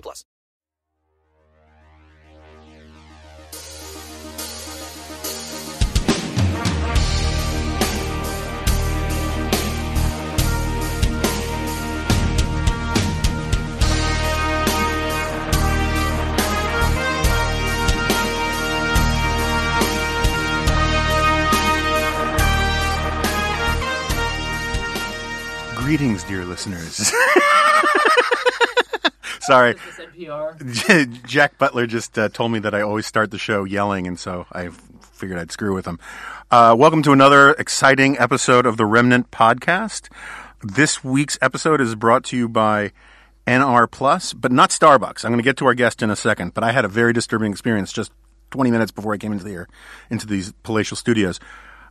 plus. Greetings, dear listeners. Sorry. Jack Butler just uh, told me that I always start the show yelling, and so I figured I'd screw with him. Uh, welcome to another exciting episode of the Remnant Podcast. This week's episode is brought to you by NR Plus, but not Starbucks. I'm going to get to our guest in a second, but I had a very disturbing experience just 20 minutes before I came into the air, into these palatial studios.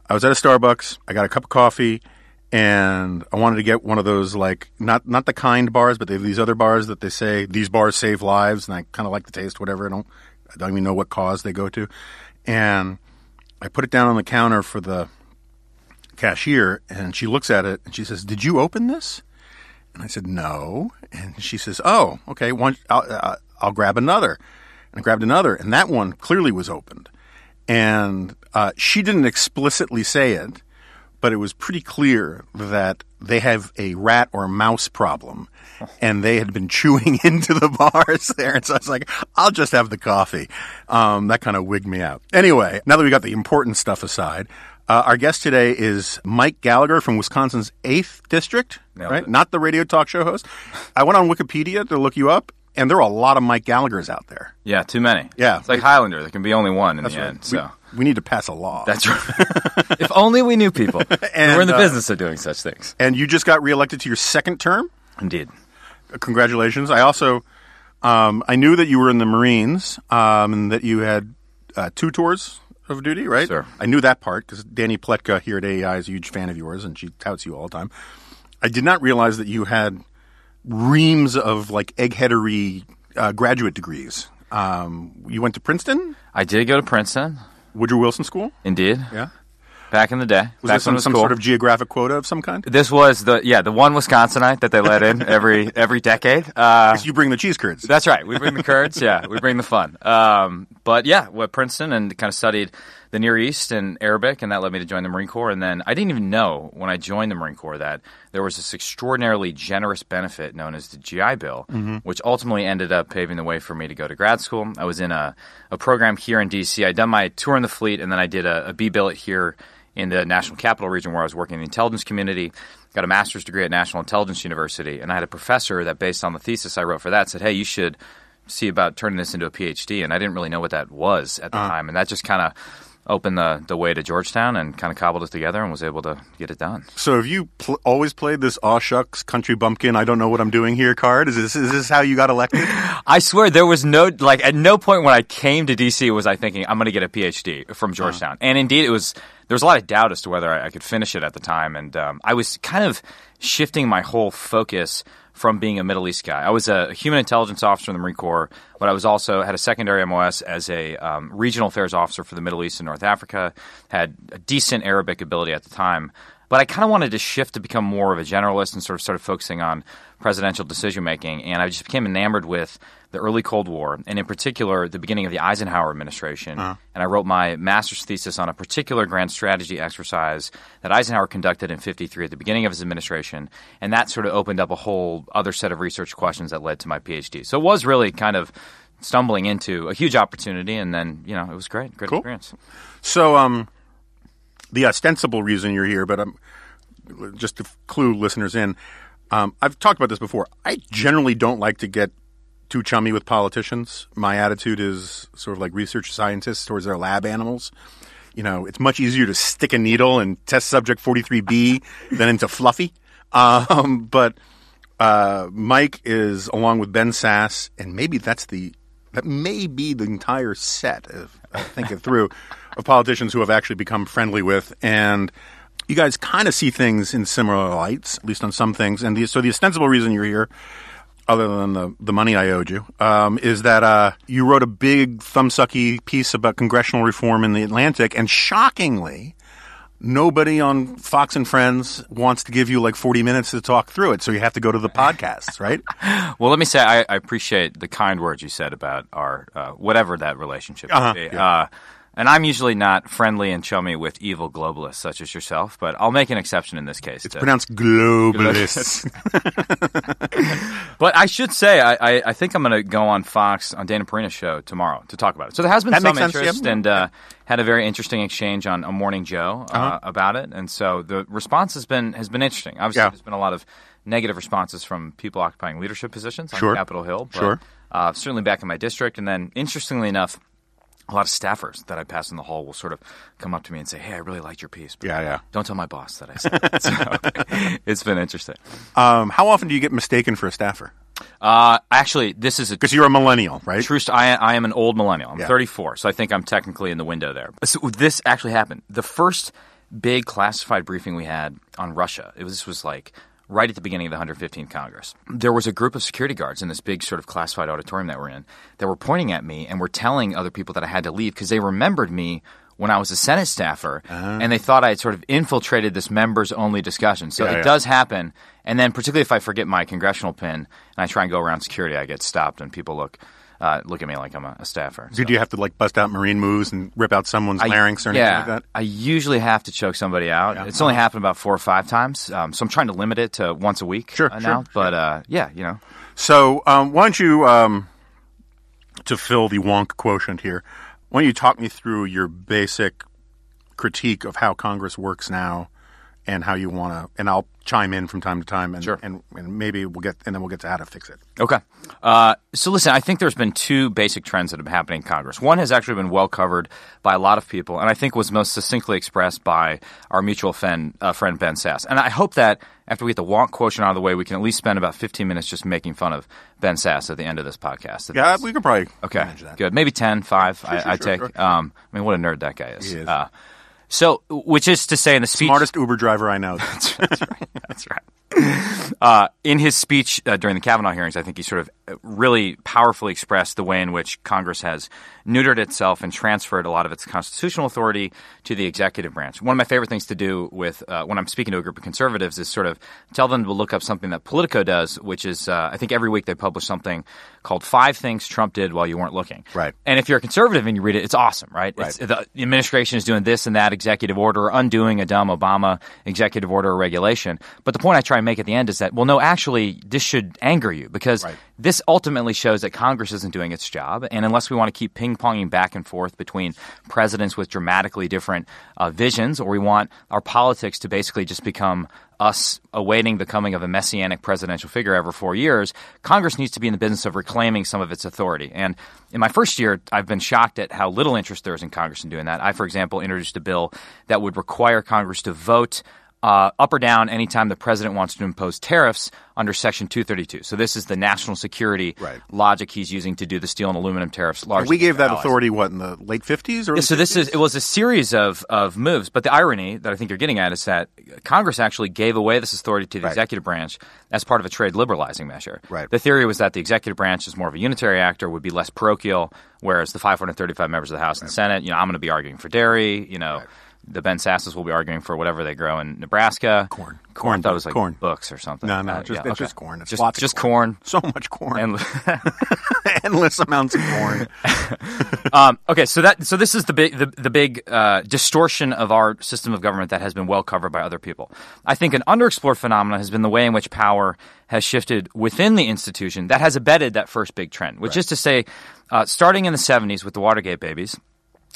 I was at a Starbucks. I got a cup of coffee and I wanted to get one of those like not not the kind bars, but they have these other bars that they say these bars save lives, and I kind of like the taste, whatever. I don't I don't even know what cause they go to, and I put it down on the counter for the cashier, and she looks at it and she says, "Did you open this?" And I said, "No," and she says, "Oh, okay, one, I'll, uh, I'll grab another," and I grabbed another, and that one clearly was opened, and uh, she didn't explicitly say it but it was pretty clear that they have a rat or mouse problem and they had been chewing into the bars there. And so I was like, I'll just have the coffee. Um, that kind of wigged me out. Anyway, now that we got the important stuff aside, uh, our guest today is Mike Gallagher from Wisconsin's 8th District, Nailed right? it. Not the radio talk show host. I went on Wikipedia to look you up, and there are a lot of Mike Gallaghers out there. Yeah, too many. Yeah. It's like Highlander. There can be only one in That's the right. end. So we, need to pass a law. that's right. if only we knew people. And, We're in the uh, business of doing such things. and you just got reelected to your second term? Indeed. congratulations. I also um, I knew that you were in the Marines um, and that you had uh, two tours of duty, right? Sir. I knew that part because Dany Pletka here at AEI is a huge fan of yours, and she touts you all the time. I did not realize that you had reams of like eggheadery uh, graduate degrees. Um, you went to Princeton, I did go to Princeton. Woodrow Wilson School. Indeed. Yeah, Back in the day. was Back this some, was some cool. sort of geographic quota of some kind? This was the yeah the one Wisconsinite that they let in every every decade. Uh, you bring the cheese curds. That's right. We bring the curds. Yeah, we bring the fun. Um, but yeah, went Princeton and kind of studied the Near East and Arabic, and that led me to join the Marine Corps. And then I didn't even know when I joined the Marine Corps that there was this extraordinarily generous benefit known as the GI Bill, mm-hmm. which ultimately ended up paving the way for me to go to grad school. I was in a, a program here in DC. I'd done my tour in the fleet, and then I did a, a B billet here in the National Capital Region where I was working in the intelligence community. Got a master's degree at National Intelligence University, and I had a professor that, based on the thesis I wrote for that, said, "Hey, you should see about turning this into a PhD." And I didn't really know what that was at the uh-huh. time, and that just kind of opened the the way to Georgetown and kind of cobbled it together and was able to get it done. So have you pl- always played this aw shucks country bumpkin? I don't know what I'm doing here card. Is this is this how you got elected? I swear there was no like at no point when I came to DC was I thinking I'm going to get a PhD from Georgetown, and indeed it was. There was a lot of doubt as to whether I, I could finish it at the time, and um, I was kind of shifting my whole focus from being a Middle East guy. I was a human intelligence officer in the Marine Corps, but I was also had a secondary MOS as a um, regional affairs officer for the Middle East and North Africa. Had a decent Arabic ability at the time. But I kind of wanted to shift to become more of a generalist and sort of started focusing on presidential decision making. And I just became enamored with the early Cold War, and in particular, the beginning of the Eisenhower administration. And I wrote my master's thesis on a particular grand strategy exercise that Eisenhower conducted in 53 at the beginning of his administration. And that sort of opened up a whole other set of research questions that led to my PhD. So it was really kind of stumbling into a huge opportunity. And then, you know, it was great. Great Cool. experience. So, um, the ostensible reason you're here, but I'm just to clue listeners in, um, I've talked about this before. I generally don't like to get too chummy with politicians. My attitude is sort of like research scientists towards their lab animals. You know, it's much easier to stick a needle in test subject 43B than into Fluffy. Um, but Uh, Mike is along with Ben Sasse, and maybe that's the that may be the entire set of uh, think it through of politicians who have actually become friendly with and. You guys kind of see things in similar lights, at least on some things. And the, so the ostensible reason you're here other than the, the money I owed you, um, is that uh, you wrote a big thumbsucky piece about congressional reform in the Atlantic, and shockingly, nobody on Fox and Friends wants to give you like 40 minutes to talk through it, so you have to go to the podcasts, right? Well, let me say I, I appreciate the kind words you said about our uh, whatever that relationship Uh-huh, yeah. Uh, and I'm usually not friendly and chummy with evil globalists such as yourself, but I'll make an exception in this case. It's to- pronounced globalists. But I should say, I, I, I think I'm going to go on Fox on Dana Perino's show tomorrow to talk about it. So there has been That some makes sense, interest, yeah. and uh, had a very interesting exchange on, on Morning Joe uh, Uh-huh. about it. And so the response has been has been interesting. Obviously, Yeah. there's been a lot of negative responses from people occupying leadership positions on Sure. Capitol Hill. But, Sure. Uh, certainly back in my district, and then interestingly enough. A lot of staffers that I pass in the hall will sort of come up to me and say, "Hey, I really liked your piece." But Yeah, yeah. Don't tell my boss that I said that. So, it's been interesting. um, how often do you get mistaken for a staffer? Uh, actually, this is a Because you're a millennial, right? True. st- I, I am an old millennial. I'm Yeah. 34, so I think I'm technically in the window there. So this actually happened. The first big classified briefing we had on Russia. It was this was like right at the beginning of the 115th Congress. There was a group of security guards in this big sort of classified auditorium that we're in that were pointing at me and were telling other people that I had to leave because they remembered me when I was a Senate staffer, uh-huh. and they thought I had sort of infiltrated this members-only discussion. So Yeah, it yeah. does happen. And then, particularly if I forget my congressional pin and I try and go around security, I get stopped and people look uh, look at me like I'm a, a staffer. Did you have to like bust out marine moves and rip out someone's I- larynx or anything yeah, like that? I usually have to choke somebody out. It's only happened about four or five times, um, so I'm trying to limit it to once a week Sure, uh, sure, now. But uh, yeah, you know, So, um, why don't you, um, to fill the wonk quotient here, why don't you talk me through your basic critique of how Congress works now and how you want to, and I'll chime in from time to time and, Sure. and, and maybe we'll get, and then we'll get to how to fix it. Okay. Uh, so listen, I think there's been two basic trends that have been happening in Congress. One has actually been well covered by a lot of people, and I think was most succinctly expressed by our mutual friend, uh, friend Ben Sasse. And I hope that after we get the wonk quotient out of the way, we can at least spend about 15 minutes just making fun of Ben Sasse at the end of this podcast. If Yeah, we could probably Okay, manage that. good. Maybe 10, 5, I, sure, I sure, take. sure. Um, I mean, what a nerd that guy is. He is. Uh, so, which is to say, in the speech, Smartest Uber driver I know. that's right. That's Uh, in his speech uh, during the Kavanaugh hearings, I think he sort of uh, really powerfully expressed the way in which Congress has neutered itself and transferred a lot of its constitutional authority to the executive branch. One of my favorite things to do with uh, when I'm speaking to a group of conservatives is sort of tell them to look up something that Politico does, which is uh, I think every week they publish something called Five Things Trump Did While You Weren't Looking. Right. And if you're a conservative and you read it, it's awesome, right? It's, Right. the administration is doing this and that executive order, undoing a dumb Obama executive order or regulation. But the point I try and make at the end is that, well, no, actually, this should anger you because Right. This ultimately shows that Congress isn't doing its job. And unless we want to keep ping ponging back and forth between presidents with dramatically different uh, visions, or we want our politics to basically just become us awaiting the coming of a messianic presidential figure every four years, Congress needs to be in the business of reclaiming some of its authority. And in my first year, I've been shocked at how little interest there is in Congress in doing that. I, for example, introduced a bill that would require Congress to vote uh, up or down anytime the president wants to impose tariffs under Section 232. So this is the national security Right. logic he's using to do the steel and aluminum tariffs. Largely we gave that allies. authority, what, in the late 50s? Or Yeah, so this is it was a series of of moves, but the irony that I think you're getting at is that Congress actually gave away this authority to the Right. executive branch as part of a trade liberalizing measure. Right. The theory was that the executive branch is more of a unitary actor, would be less parochial, whereas the 535 members of the House and Senate, you know, I'm going to be arguing for dairy, you know. The Ben Sasses will be arguing for whatever they grow in Nebraska. Corn. Corn. Corn. I thought it was like Corn. books or something. No, no, Uh, just, yeah, it's okay. just corn. It's Just, lots of just corn. So much corn. And Endless amounts of corn. um, okay, so that so this is the big the, the big uh, distortion of our system of government that has been well covered by other people. I think an underexplored phenomenon has been the way in which power has shifted within the institution that has abetted that first big trend, which is to say, uh, starting in the '70s with the Watergate babies.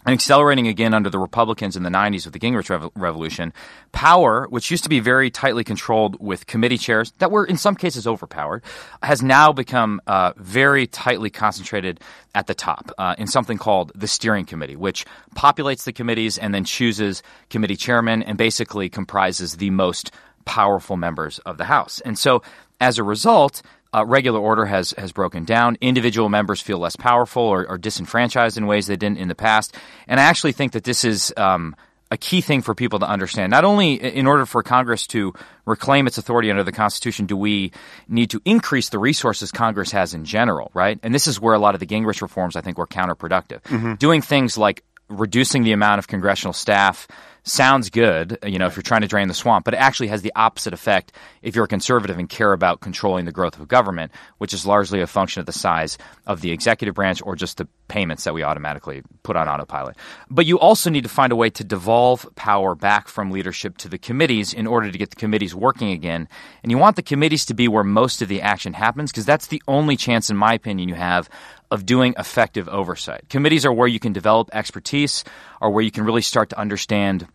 And accelerating again under the Republicans in the 90s with the Gingrich Revo- Revolution, power, which used to be very tightly controlled with committee chairs that were in some cases overpowered, has now become uh, very tightly concentrated at the top uh, in something called the Steering Committee, which populates the committees and then chooses committee chairmen and basically comprises the most powerful members of the House. And so as a result, uh, regular order has has broken down. Individual members feel less powerful or, or, disenfranchised in ways they didn't in the past. And I actually think that this is um, a key thing for people to understand. Not only in order for Congress to reclaim its authority under the Constitution, do we need to increase the resources Congress has in general, right? And this is where a lot of the Gingrich reforms I think were counterproductive. Mm-hmm. Doing things like reducing the amount of congressional staff sounds good, you know, if you're trying to drain the swamp, but it actually has the opposite effect if you're a conservative and care about controlling the growth of government, which is largely a function of the size of the executive branch or just the payments that we automatically put on autopilot. But you also need to find a way to devolve power back from leadership to the committees in order to get the committees working again. And you want the committees to be where most of the action happens because that's the only chance, in my opinion, you have of doing effective oversight. Committees are where you can develop expertise, or where you can really start to understand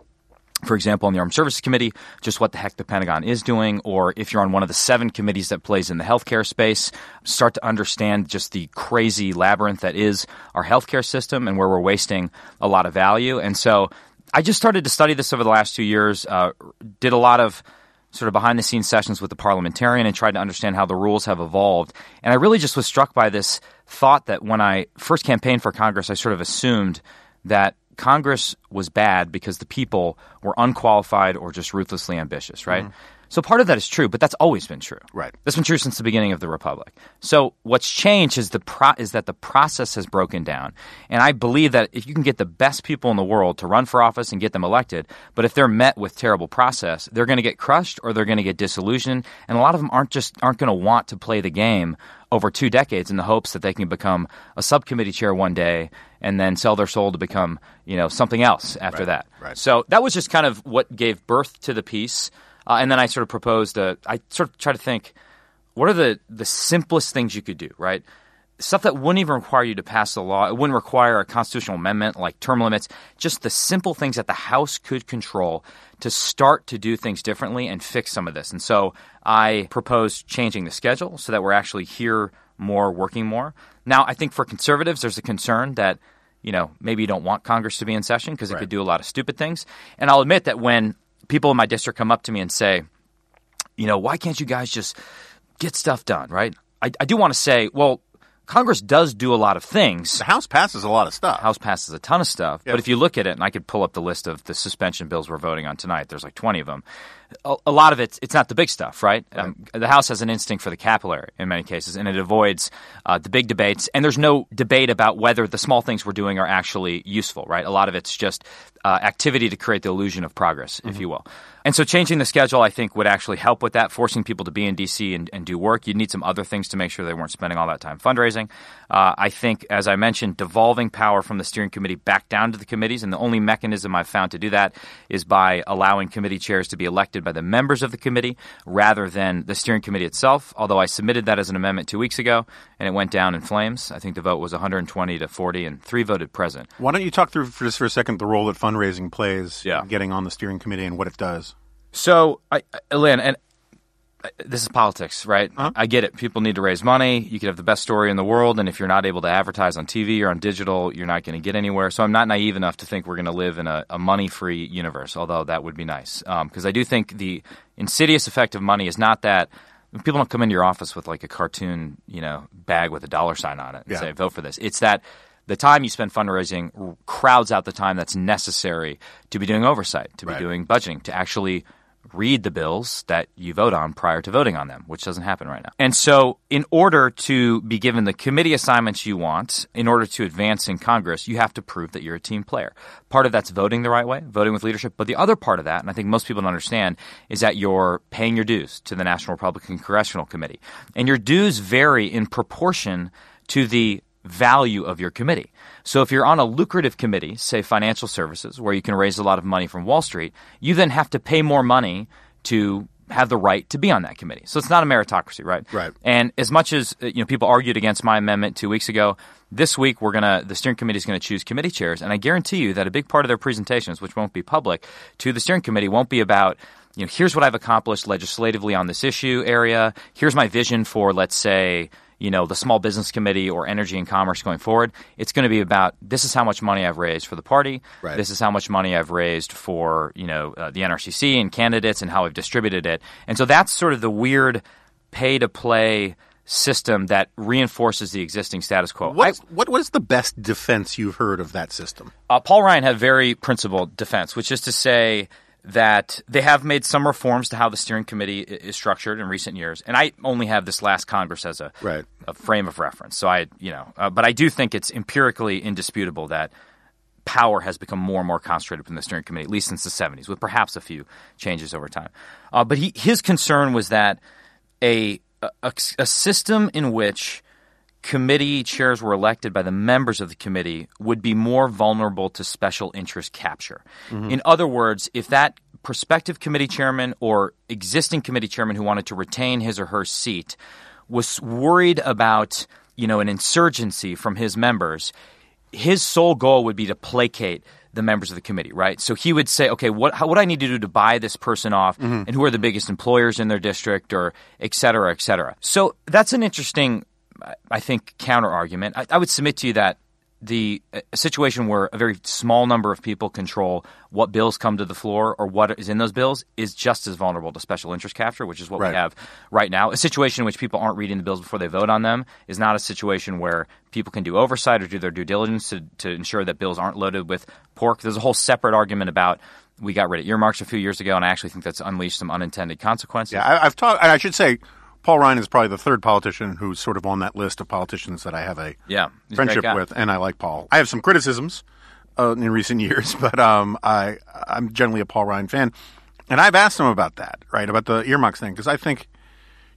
for example, on the Armed Services Committee, just what the heck the Pentagon is doing, or if you're on one of the seven committees that plays in the healthcare space, start to understand just the crazy labyrinth that is our healthcare system and where we're wasting a lot of value. And so I just started to study this over the last two years, uh, did a lot of sort of behind the scenes sessions with the parliamentarian and tried to understand how the rules have evolved. And I really just was struck by this thought that when I first campaigned for Congress, I sort of assumed that Congress was bad because the people were unqualified or just ruthlessly ambitious, right? Mm-hmm. So part of that is true, but that's always been true. Right. That's been true since the beginning of the republic. So what's changed is the pro- is that the process has broken down, and I believe that if you can get the best people in the world to run for office and get them elected, but if they're met with terrible process, they're going to get crushed or they're going to get disillusioned, and a lot of them aren't just aren't going to want to play the game over two decades in the hopes that they can become a subcommittee chair one day and then sell their soul to become you know something else after right, that. Right. So that was just kind of what gave birth to the piece. Uh, and then I sort of proposed, a, I sort of try to think, what are the, the simplest things you could do, right? Stuff that wouldn't even require you to pass the law. It wouldn't require a constitutional amendment like term limits. Just the simple things that the House could control to start to do things differently and fix some of this. And so I proposed changing the schedule so that we're actually here more, working more. Now, I think for conservatives, there's a concern that you know, maybe you don't want Congress to be in session because it right. could do a lot of stupid things. And I'll admit that when people in my district come up to me and say, you know, why can't you guys just get stuff done, right? I, I do want to say, well, Congress does do a lot of things. The House passes a lot of stuff. House passes a ton of stuff. Yep. But if you look at it, and I could pull up the list of the suspension bills we're voting on tonight, there's like 20 of them. A, a lot of it, it's not the big stuff, right? right. Um, the House has an instinct for the capillary in many cases, and it avoids uh, the big debates. And there's no debate about whether the small things we're doing are actually useful, right? A lot of it's just uh, activity to create the illusion of progress, mm-hmm. if you will. And so changing the schedule, I think, would actually help with that, forcing people to be in D.C. and, and do work. You'd need some other things to make sure they weren't spending all that time fundraising. Uh, I think, as I mentioned, devolving power from the steering committee back down to the committees, and the only mechanism I've found to do that is by allowing committee chairs to be elected by the members of the committee rather than the steering committee itself. Although I submitted that as an amendment two weeks ago, and it went down in flames. I think the vote was 120 to 40, and three voted present. Why don't you talk through for just for a second the role that fundraising plays yeah. getting on the steering committee and what it does? So, I, Lynn, and this is politics, right? Uh-huh. I get it. People need to raise money. You could have the best story in the world, and if you're not able to advertise on TV or on digital, you're not going to get anywhere. So I'm not naive enough to think we're going to live in a, a money-free universe, although that would be nice. Because um, I do think the insidious effect of money is not that people don't come into your office with like a cartoon, you know, bag with a dollar sign on it and yeah. say, "Vote for this." It's that the time you spend fundraising crowds out the time that's necessary to be doing oversight, to be right. doing budgeting, to actually read the bills that you vote on prior to voting on them, which doesn't happen right now. And so, in order to be given the committee assignments you want, in order to advance in Congress, you have to prove that you're a team player. Part of that's voting the right way, voting with leadership. But the other part of that, and I think most people don't understand, is that you're paying your dues to the National Republican Congressional Committee. And your dues vary in proportion to the value of your committee. So if you're on a lucrative committee, say financial services, where you can raise a lot of money from Wall Street, you then have to pay more money to have the right to be on that committee. So it's not a meritocracy, right? Right. And as much as uh, you know people argued against my amendment 2 weeks ago, this week we're going to the steering committee is going to choose committee chairs and I guarantee you that a big part of their presentations which won't be public to the steering committee won't be about you know here's what I've accomplished legislatively on this issue area, here's my vision for let's say you know, the small business committee or energy and commerce going forward. It's going to be about this is how much money I've raised for the party. Right. This is how much money I've raised for, you know, uh, the NRCC and candidates and how I've distributed it. And so that's sort of the weird pay to play system that reinforces the existing status quo. What's, what was the best defense you've heard of that system? Uh, Paul Ryan had very principled defense, which is to say that they have made some reforms to how the steering committee is structured in recent years, and I only have this last Congress as a, right. a frame of reference. So I, you know, uh, but I do think it's empirically indisputable that power has become more and more concentrated within the steering committee, at least since the 70s, with perhaps a few changes over time. Uh, but he, his concern was that a, a, a system in which committee chairs were elected by the members of the committee would be more vulnerable to special interest capture. Mm-hmm. In other words, if that prospective committee chairman or existing committee chairman who wanted to retain his or her seat was worried about, you know, an insurgency from his members, his sole goal would be to placate the members of the committee, right? So he would say, okay, what how, what I need to do to buy this person off, mm-hmm. and who are the biggest employers in their district, or et cetera, et cetera. So that's an interesting I think, counter argument. I, I, would submit to you that the uh, a situation where a very small number of people control what bills come to the floor or what is in those bills is just as vulnerable to special interest capture, which is what right. we have right now. A situation in which people aren't reading the bills before they vote on them is not a situation where people can do oversight or do their due diligence to, to ensure that bills aren't loaded with pork. There's a whole separate argument about we got rid of earmarks a few years ago, and I actually think that's unleashed some unintended consequences. Yeah, I, have talked, and I should say Paul Ryan is probably the third politician who's sort of on that list of politicians that I have a yeah, friendship a with, and I like Paul. I have some criticisms uh, in recent years, but um, I I'm generally a Paul Ryan fan, and I've asked him about that, right, about the earmarks thing, because I think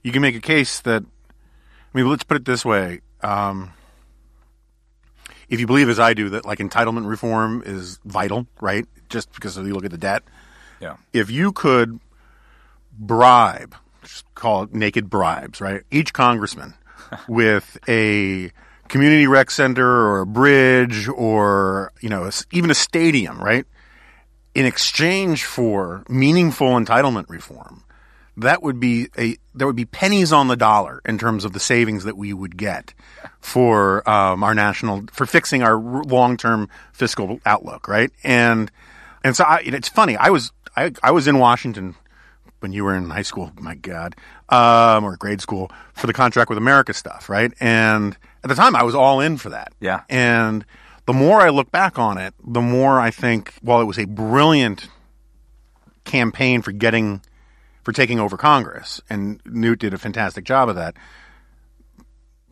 you can make a case that, I mean, let's put it this way. Um, if you believe, as I do, that like entitlement reform is vital, right? Just because you look at the debt. Yeah. If you could bribe call it naked bribes, right? Each congressman with a community rec center or a bridge or, you know, even a stadium, right? In exchange for meaningful entitlement reform, that would be a there would be pennies on the dollar in terms of the savings that we would get for um, our national for fixing our long term fiscal outlook, right? And and so I, it's funny. I was I, I was in Washington when you were in high school, my God, um, or grade school for the contract with America stuff, right? And at the time, I was all in for that. Yeah. And the more I look back on it, the more I think, while it was a brilliant campaign for getting, for taking over Congress, and Newt did a fantastic job of that.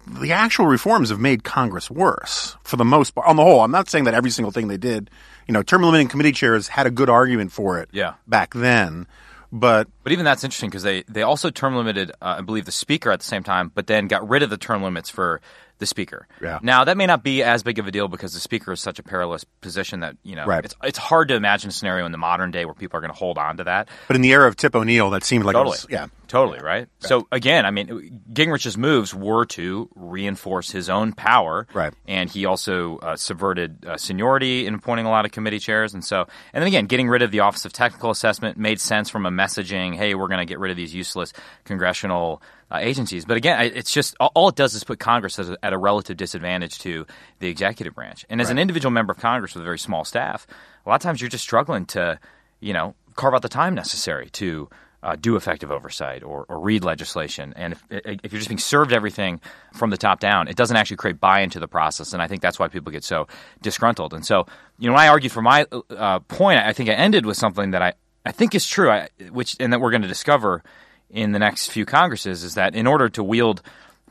The actual reforms have made Congress worse for the most part. On the whole, I'm not saying that every single thing they did. You know, term limiting committee chairs had a good argument for it. Yeah. Back then, but but even that's interesting because they they also term limited, uh, I believe, the speaker at the same time, but then got rid of the term limits for the speaker. Yeah. Now that may not be as big of a deal because the speaker is such a perilous position that you know right. it's it's hard to imagine a scenario in the modern day where people are going to hold on to that. But in the era of Tip O'Neill, that seemed like totally, was, yeah, totally right. So again, I mean, Gingrich's moves were to reinforce his own power, right? And he also uh, subverted uh, seniority in appointing a lot of committee chairs, and so and then again, getting rid of the Office of Technical Assessment made sense from a messaging. Hey, we're going to get rid of these useless congressional uh, agencies. But again, it's just all it does is put Congress a, at a relative disadvantage to the executive branch. And as right. an individual member of Congress with a very small staff, a lot of times you're just struggling to, you know, carve out the time necessary to uh, do effective oversight or, or, read legislation. And if, if, you're just being served everything from the top down, it doesn't actually create buy into the process. And I think that's why people get so disgruntled. And so, you know, when I argued for my uh, point, I think I ended with something that I, I think is true, I, which and that we're going to discover in the next few Congresses is that in order to wield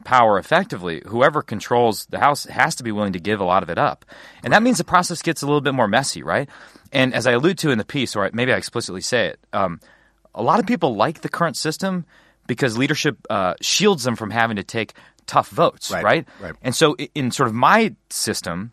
power effectively, whoever controls the House has to be willing to give a lot of it up. And that means the process gets a little bit more messy, right? And as I allude to in the piece, or maybe I explicitly say it, um, a lot of people like the current system because leadership uh, shields them from having to take tough votes, right? Right. right. And so, in sort of my system,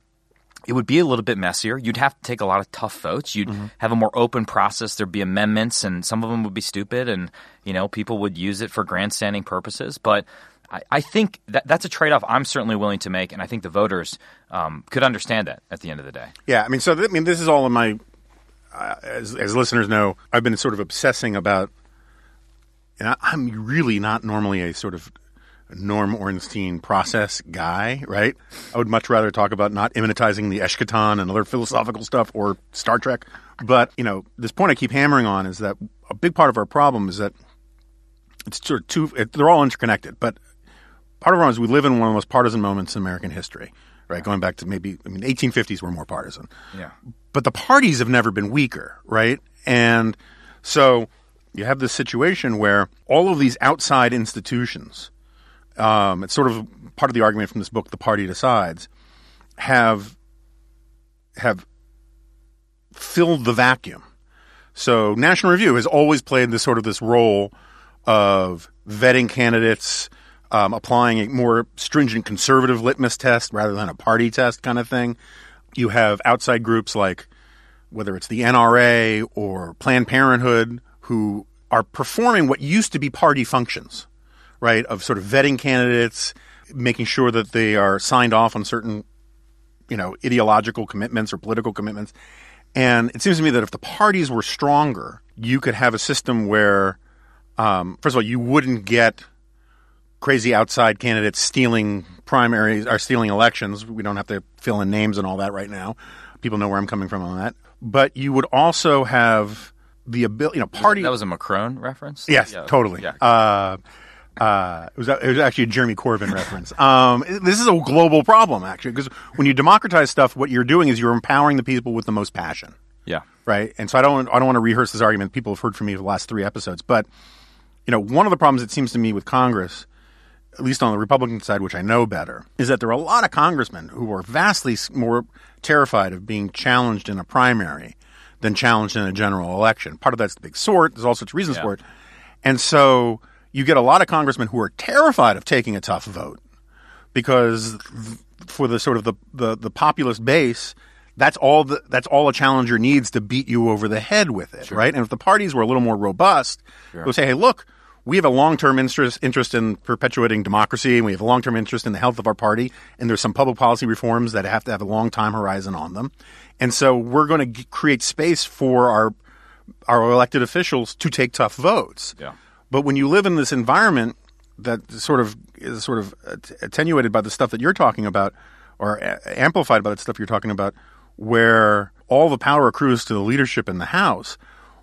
it would be a little bit messier. You'd have to take a lot of tough votes. You'd mm-hmm. have a more open process. There'd be amendments, and some of them would be stupid, and you know people would use it for grandstanding purposes. But I, I think that that's a trade-off I'm certainly willing to make, and I think the voters um, could understand that at the end of the day. Yeah, I mean, so th- I mean, this is all in my. Uh, as, as listeners know, I've been sort of obsessing about, and I, I'm really not normally a sort of Norm Ornstein process guy, right? I would much rather talk about not immanentizing the eschaton and other philosophical stuff or Star Trek. But, you know, this point I keep hammering on is that a big part of our problem is that it's sort of two. It, they're all interconnected, but part of it is we live in one of the most partisan moments in American history, right? Going back to maybe I mean, 1850s were more partisan. Yeah. But the parties have never been weaker, right? And so you have this situation where all of these outside institutions, um, it's sort of part of the argument from this book, "The Party Decides," have have filled the vacuum. So National Review has always played this sort of this role of vetting candidates, um, applying a more stringent conservative litmus test rather than a party test kind of thing. You have outside groups like whether it's the NRA or Planned Parenthood who are performing what used to be party functions, right? Of sort of vetting candidates, making sure that they are signed off on certain, you know, ideological commitments or political commitments. And it seems to me that if the parties were stronger, you could have a system where, um, first of all, you wouldn't get crazy outside candidates stealing primaries or stealing elections. We don't have to fill in names and all that right now. People know where I'm coming from on that. But you would also have the ability, you know, party. That was a Macron reference. Yes, Yeah. totally. Yeah. Uh, uh, it was it was actually a Jeremy Corbyn reference. Um, this is a global problem actually because when you democratize stuff, what you're doing is you're empowering the people with the most passion, yeah. right? And so I don't I don't want to rehearse this argument. People have heard from me for the last three episodes, but you know one of the problems it seems to me with Congress, at least on the Republican side, which I know better, is that there are a lot of congressmen who are vastly more terrified of being challenged in a primary than challenged in a general election. Part of that's the big sort. There's all sorts of reasons Yeah. for it. And so you get a lot of congressmen who are terrified of taking a tough vote because for the sort of the, the, the populist base, that's all the, that's all a challenger needs to beat you over the head with it, right? And if the parties were a little more robust, they'll say, "Hey, look, we have a long-term interest interest in perpetuating democracy, and we have a long-term interest in the health of our party, and there's some public policy reforms that have to have a long time horizon on them, and so we're going to create space for our our elected officials to take tough votes." Yeah. But when you live in this environment that sort of is sort of attenuated by the stuff that you're talking about, or amplified by the stuff you're talking about, where all the power accrues to the leadership in the House,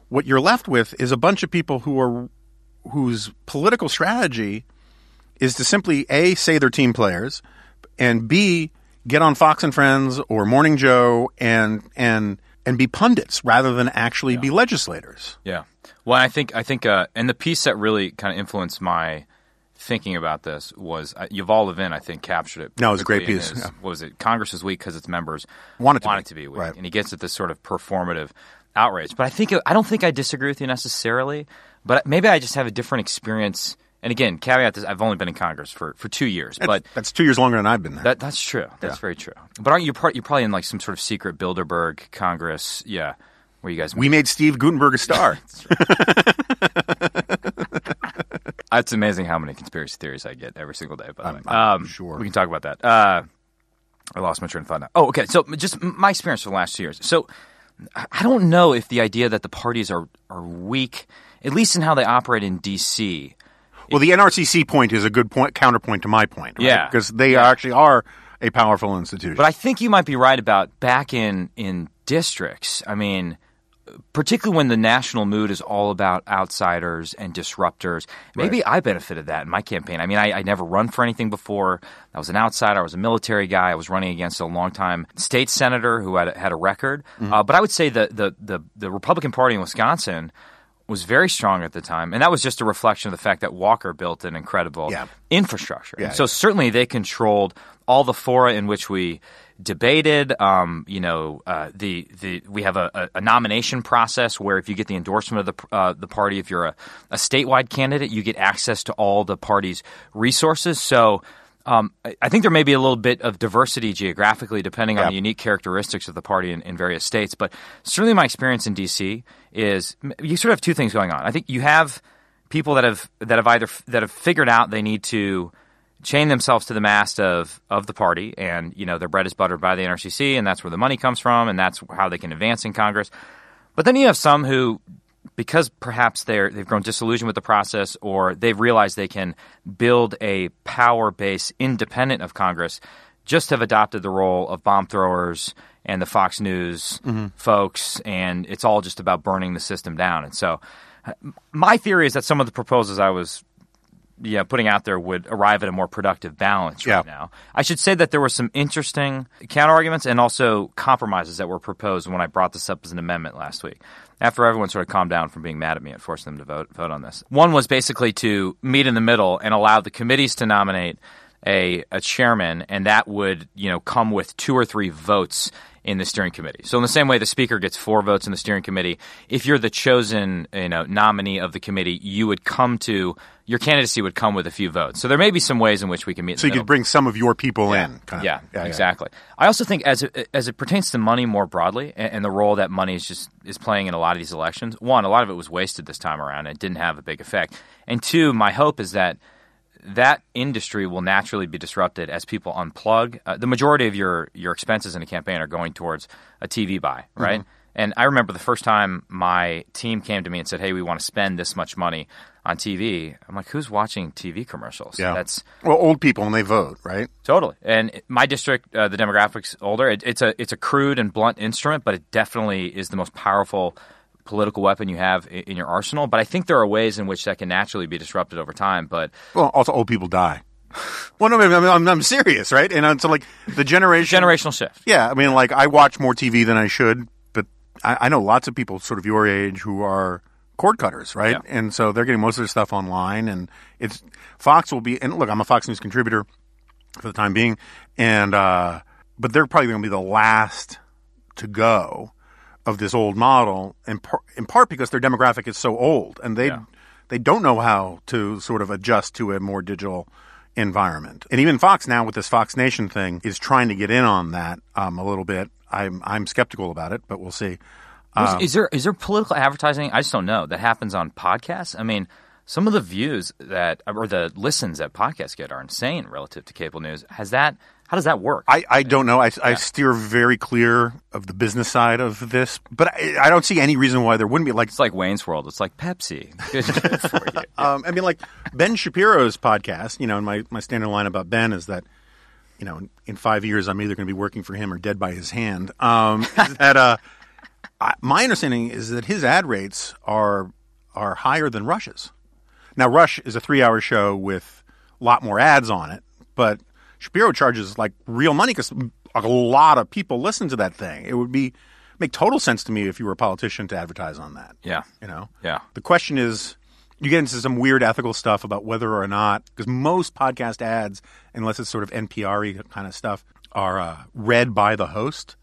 what you're left with is a bunch of people who are whose political strategy is to simply a say they're team players, and b get on Fox and Friends or Morning Joe and and and be pundits rather than actually be legislators. Yeah. Well, I think I think, uh, and the piece that really kind of influenced my thinking about this was uh, Yuval Levin. I think captured it. No, it was a great piece, his- yeah. What was it? Congress is weak because its members Want it to want be. it to be weak, Right. and he gets at this sort of performative outrage. But I think I don't think I disagree with you necessarily. But maybe I just have a different experience. And again, caveat this: I've only been in Congress for, for two years, but That's two years longer than I've been there. that that's true. That's very true. But aren't you part? You're probably in like some sort of secret Bilderberg Congress, yeah, where you guys we made Steve Guttenberg a star. It's amazing how many conspiracy theories I get every single day. By the I'm- way, I'm Um, sure. we can talk about that. Uh, I lost my train of thought now. Oh, okay. So just my experience for the last two years. So I I don't know if the idea that the parties are are weak, at least in how they operate in D.C. well, the NRCC point is a good point counterpoint to my point, right? Yeah. because they actually are a powerful institution. But I think you might be right about back in in districts. I mean, particularly when the national mood is all about outsiders and disruptors. Maybe I benefited that in my campaign. I mean, I, I never run for anything before. I was an outsider. I was a military guy. I was running against a longtime state senator who had a, had a record. Uh, but I would say the, the the the Republican Party in Wisconsin was very strong at the time, and that was just a reflection of the fact that Walker built an incredible Yeah. infrastructure. Yeah, And so yeah. certainly they controlled all the fora in which we debated. Um, you know, uh, the the we have a, a, a nomination process where if you get the endorsement of the uh, the party, if you're a, a statewide candidate, you get access to all the party's resources. So. Um, I- I think there may be a little bit of diversity geographically, depending on the unique characteristics of the party in, in various states. But certainly, my experience in DC is you sort of have two things going on. I think you have people that have that have either that have figured out they need to chain themselves to the mast of of the party, and you know their bread is buttered by the NRCC, and that's where the money comes from, and that's how they can advance in Congress. But then you have some who, because perhaps they're they've grown disillusioned with the process, or they've realized they can build a power base independent of Congress, just have adopted the role of bomb throwers and the Fox News folks, and it's all just about burning the system down. And so, uh, my theory is that some of the proposals I was yeah, putting out there would arrive at a more productive balance right Yeah. now. I should say that there were some interesting counter arguments and also compromises that were proposed when I brought this up as an amendment last week. After everyone sort of calmed down from being mad at me and forced them to vote vote on this. One was basically to meet in the middle and allow the committees to nominate a, a chairman, and that would you know come with two or three votes in the steering committee. So in the same way the speaker gets four votes in the steering committee, if you're the chosen you know nominee of the committee, you would come to your candidacy would come with a few votes. So there may be some ways in which we can meet. So you middle. could bring some of your people in. Kind of. Yeah, exactly. I also think as it, as it pertains to money more broadly and, and the role that money is just is playing in a lot of these elections. One, a lot of it was wasted this time around and it didn't have a big effect. And two, my hope is that that industry will naturally be disrupted as people unplug. Uh, the majority of your your expenses in a campaign are going towards a TV buy, right? And I remember the first time my team came to me and said, "Hey, we want to spend this much money on TV." I'm like, "Who's watching TV commercials?" Yeah. That's well, old people and they vote, right? Totally. And my district, uh, the demographics older. It, it's a it's a crude and blunt instrument, but it definitely is the most powerful political weapon you have in, your arsenal. But I think there are ways in which that can naturally be disrupted over time. But Well, also old people die. well, no, I mean, I'm, I'm serious, right? And uh, so, like the generation, generational shift. Yeah, I mean, like I watch more TV than I should, but I, I know lots of people sort of your age who are cord cutters, right? Yeah. And so they're getting most of their stuff online, and it's Fox will be. And look, I'm a Fox News contributor for the time being, and uh, but they're probably going to be the last to go of this old model, in, par- in part because their demographic is so old, and they Yeah. they don't know how to sort of adjust to a more digital environment. And even Fox now with this Fox Nation thing is trying to get in on that um, a little bit. I'm I'm skeptical about it, but we'll see. is, is there is there political advertising? I just don't know that happens on podcasts. I mean, some of the views that or the listens that podcasts get are insane relative to cable news. Has that? How does that work? I, I don't know. I, I steer very clear of the business side of this, but I, I don't see any reason why there wouldn't be. Like, it's like Wayne's World. It's like Pepsi. You. um, I mean, like Ben Shapiro's podcast. You know, and my my standard line about Ben is that, you know, in, in five years I'm either going to be working for him or dead by his hand. Um, is that uh, I, my understanding is that his ad rates are are higher than Rush's. Now, Rush is a three hour show with a lot more ads on it, but Shapiro charges like real money because a lot of people listen to that thing. It would be make total sense to me if you were a politician to advertise on that. Yeah. You know? Yeah. The question is you get into some weird ethical stuff about whether or not, because most podcast ads, unless it's sort of NPR kind of stuff, are uh, read by the host.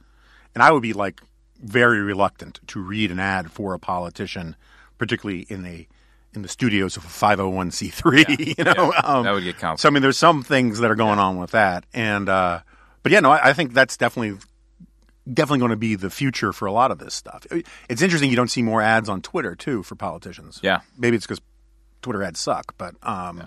And I would be like very reluctant to read an ad for a politician, particularly in a in the studios of a 501c3. you know, Um, That would get complicated. So I mean, there's some things that are going on with that, and uh, but yeah, no, I, I think that's definitely definitely going to be the future for a lot of this stuff. It's interesting you don't see more ads on Twitter too for politicians. Yeah. maybe it's because Twitter ads suck, but um,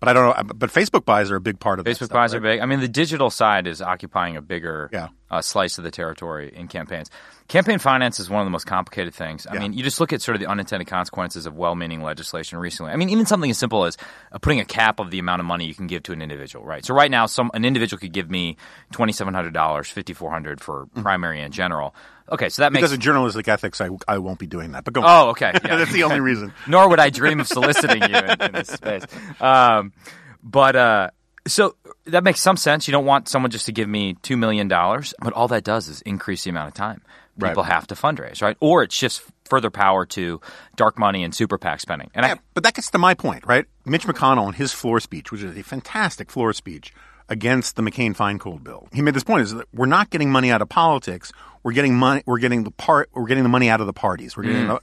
but I don't know. But Facebook buys are a big part of Facebook stuff, buys are big. I mean, the digital side is occupying a bigger Yeah. uh, slice of the territory in campaigns. Campaign finance is one of the most complicated things. I Yeah. mean, you just look at sort of the unintended consequences of well-meaning legislation recently. I mean, even something as simple as uh, putting a cap of the amount of money you can give to an individual, right? So right now, some an individual could give me twenty seven hundred dollars, fifty four hundred for primary and general. Okay, so that makes Because of journalistic ethics, I, I won't be doing that. But go. on. Oh, okay. Yeah. that's the only reason. Nor would I dream of soliciting you in, in this space. Um, but uh, so that makes some sense. You don't want someone just to give me two million dollars, but all that does is increase the amount of time Right. people have to fundraise, right? Or it shifts further power to dark money and super PAC spending. And Yeah, I, but that gets to my point, right? Mitch McConnell in his floor speech, which is a fantastic floor speech against the McCain Feingold bill, he made this point: is that we're not getting money out of politics. We're getting money. We're getting the part. We're getting the money out of the parties. We're getting, the,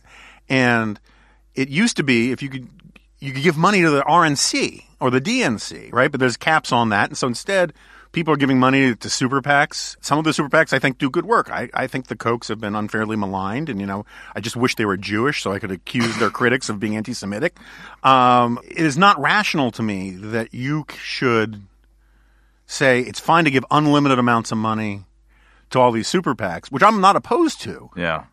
and it used to be if you could you could give money to the RNC or the DNC, right? But there's caps on that, and so instead. People are giving money to super PACs. Some of the super PACs, I think, do good work. I, I think the Kochs have been unfairly maligned, and you know, I just wish they were Jewish so I could accuse their critics of being anti-Semitic. Um, it is not rational to me that you should say it's fine to give unlimited amounts of money to all these super PACs, which I'm not opposed to, yeah,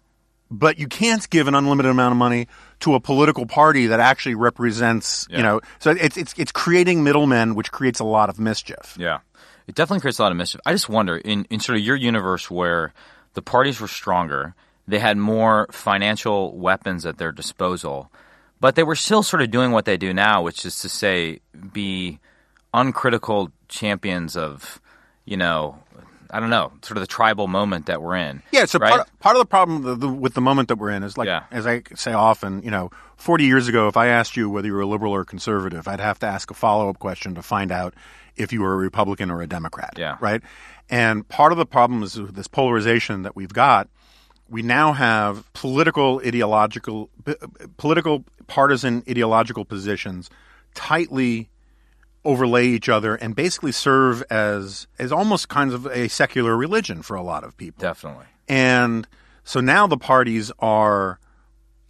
but you can't give an unlimited amount of money to a political party that actually represents, Yeah. you know, so it's it's it's creating middlemen, which creates a lot of mischief. yeah, it definitely creates a lot of mischief. I just wonder in in sort of your universe where the parties were stronger, they had more financial weapons at their disposal. but they were still sort of doing what they do now, which is to say, be uncritical champions of, you know, I don't know, sort of the tribal moment that we're in. Yeah, so right? part, part of the problem the, the, with the moment that we're in is like, Yeah. as I say often, you know, 40 years ago, if I asked you whether you were a liberal or a conservative, I'd have to ask a follow up question to find out if you were a Republican or a Democrat. Yeah. Right? And part of the problem is this polarization that we've got. We now have political ideological, political partisan ideological positions tightly overlay each other and basically serve as as almost kind of a secular religion for a lot of people. Definitely. And so now the parties are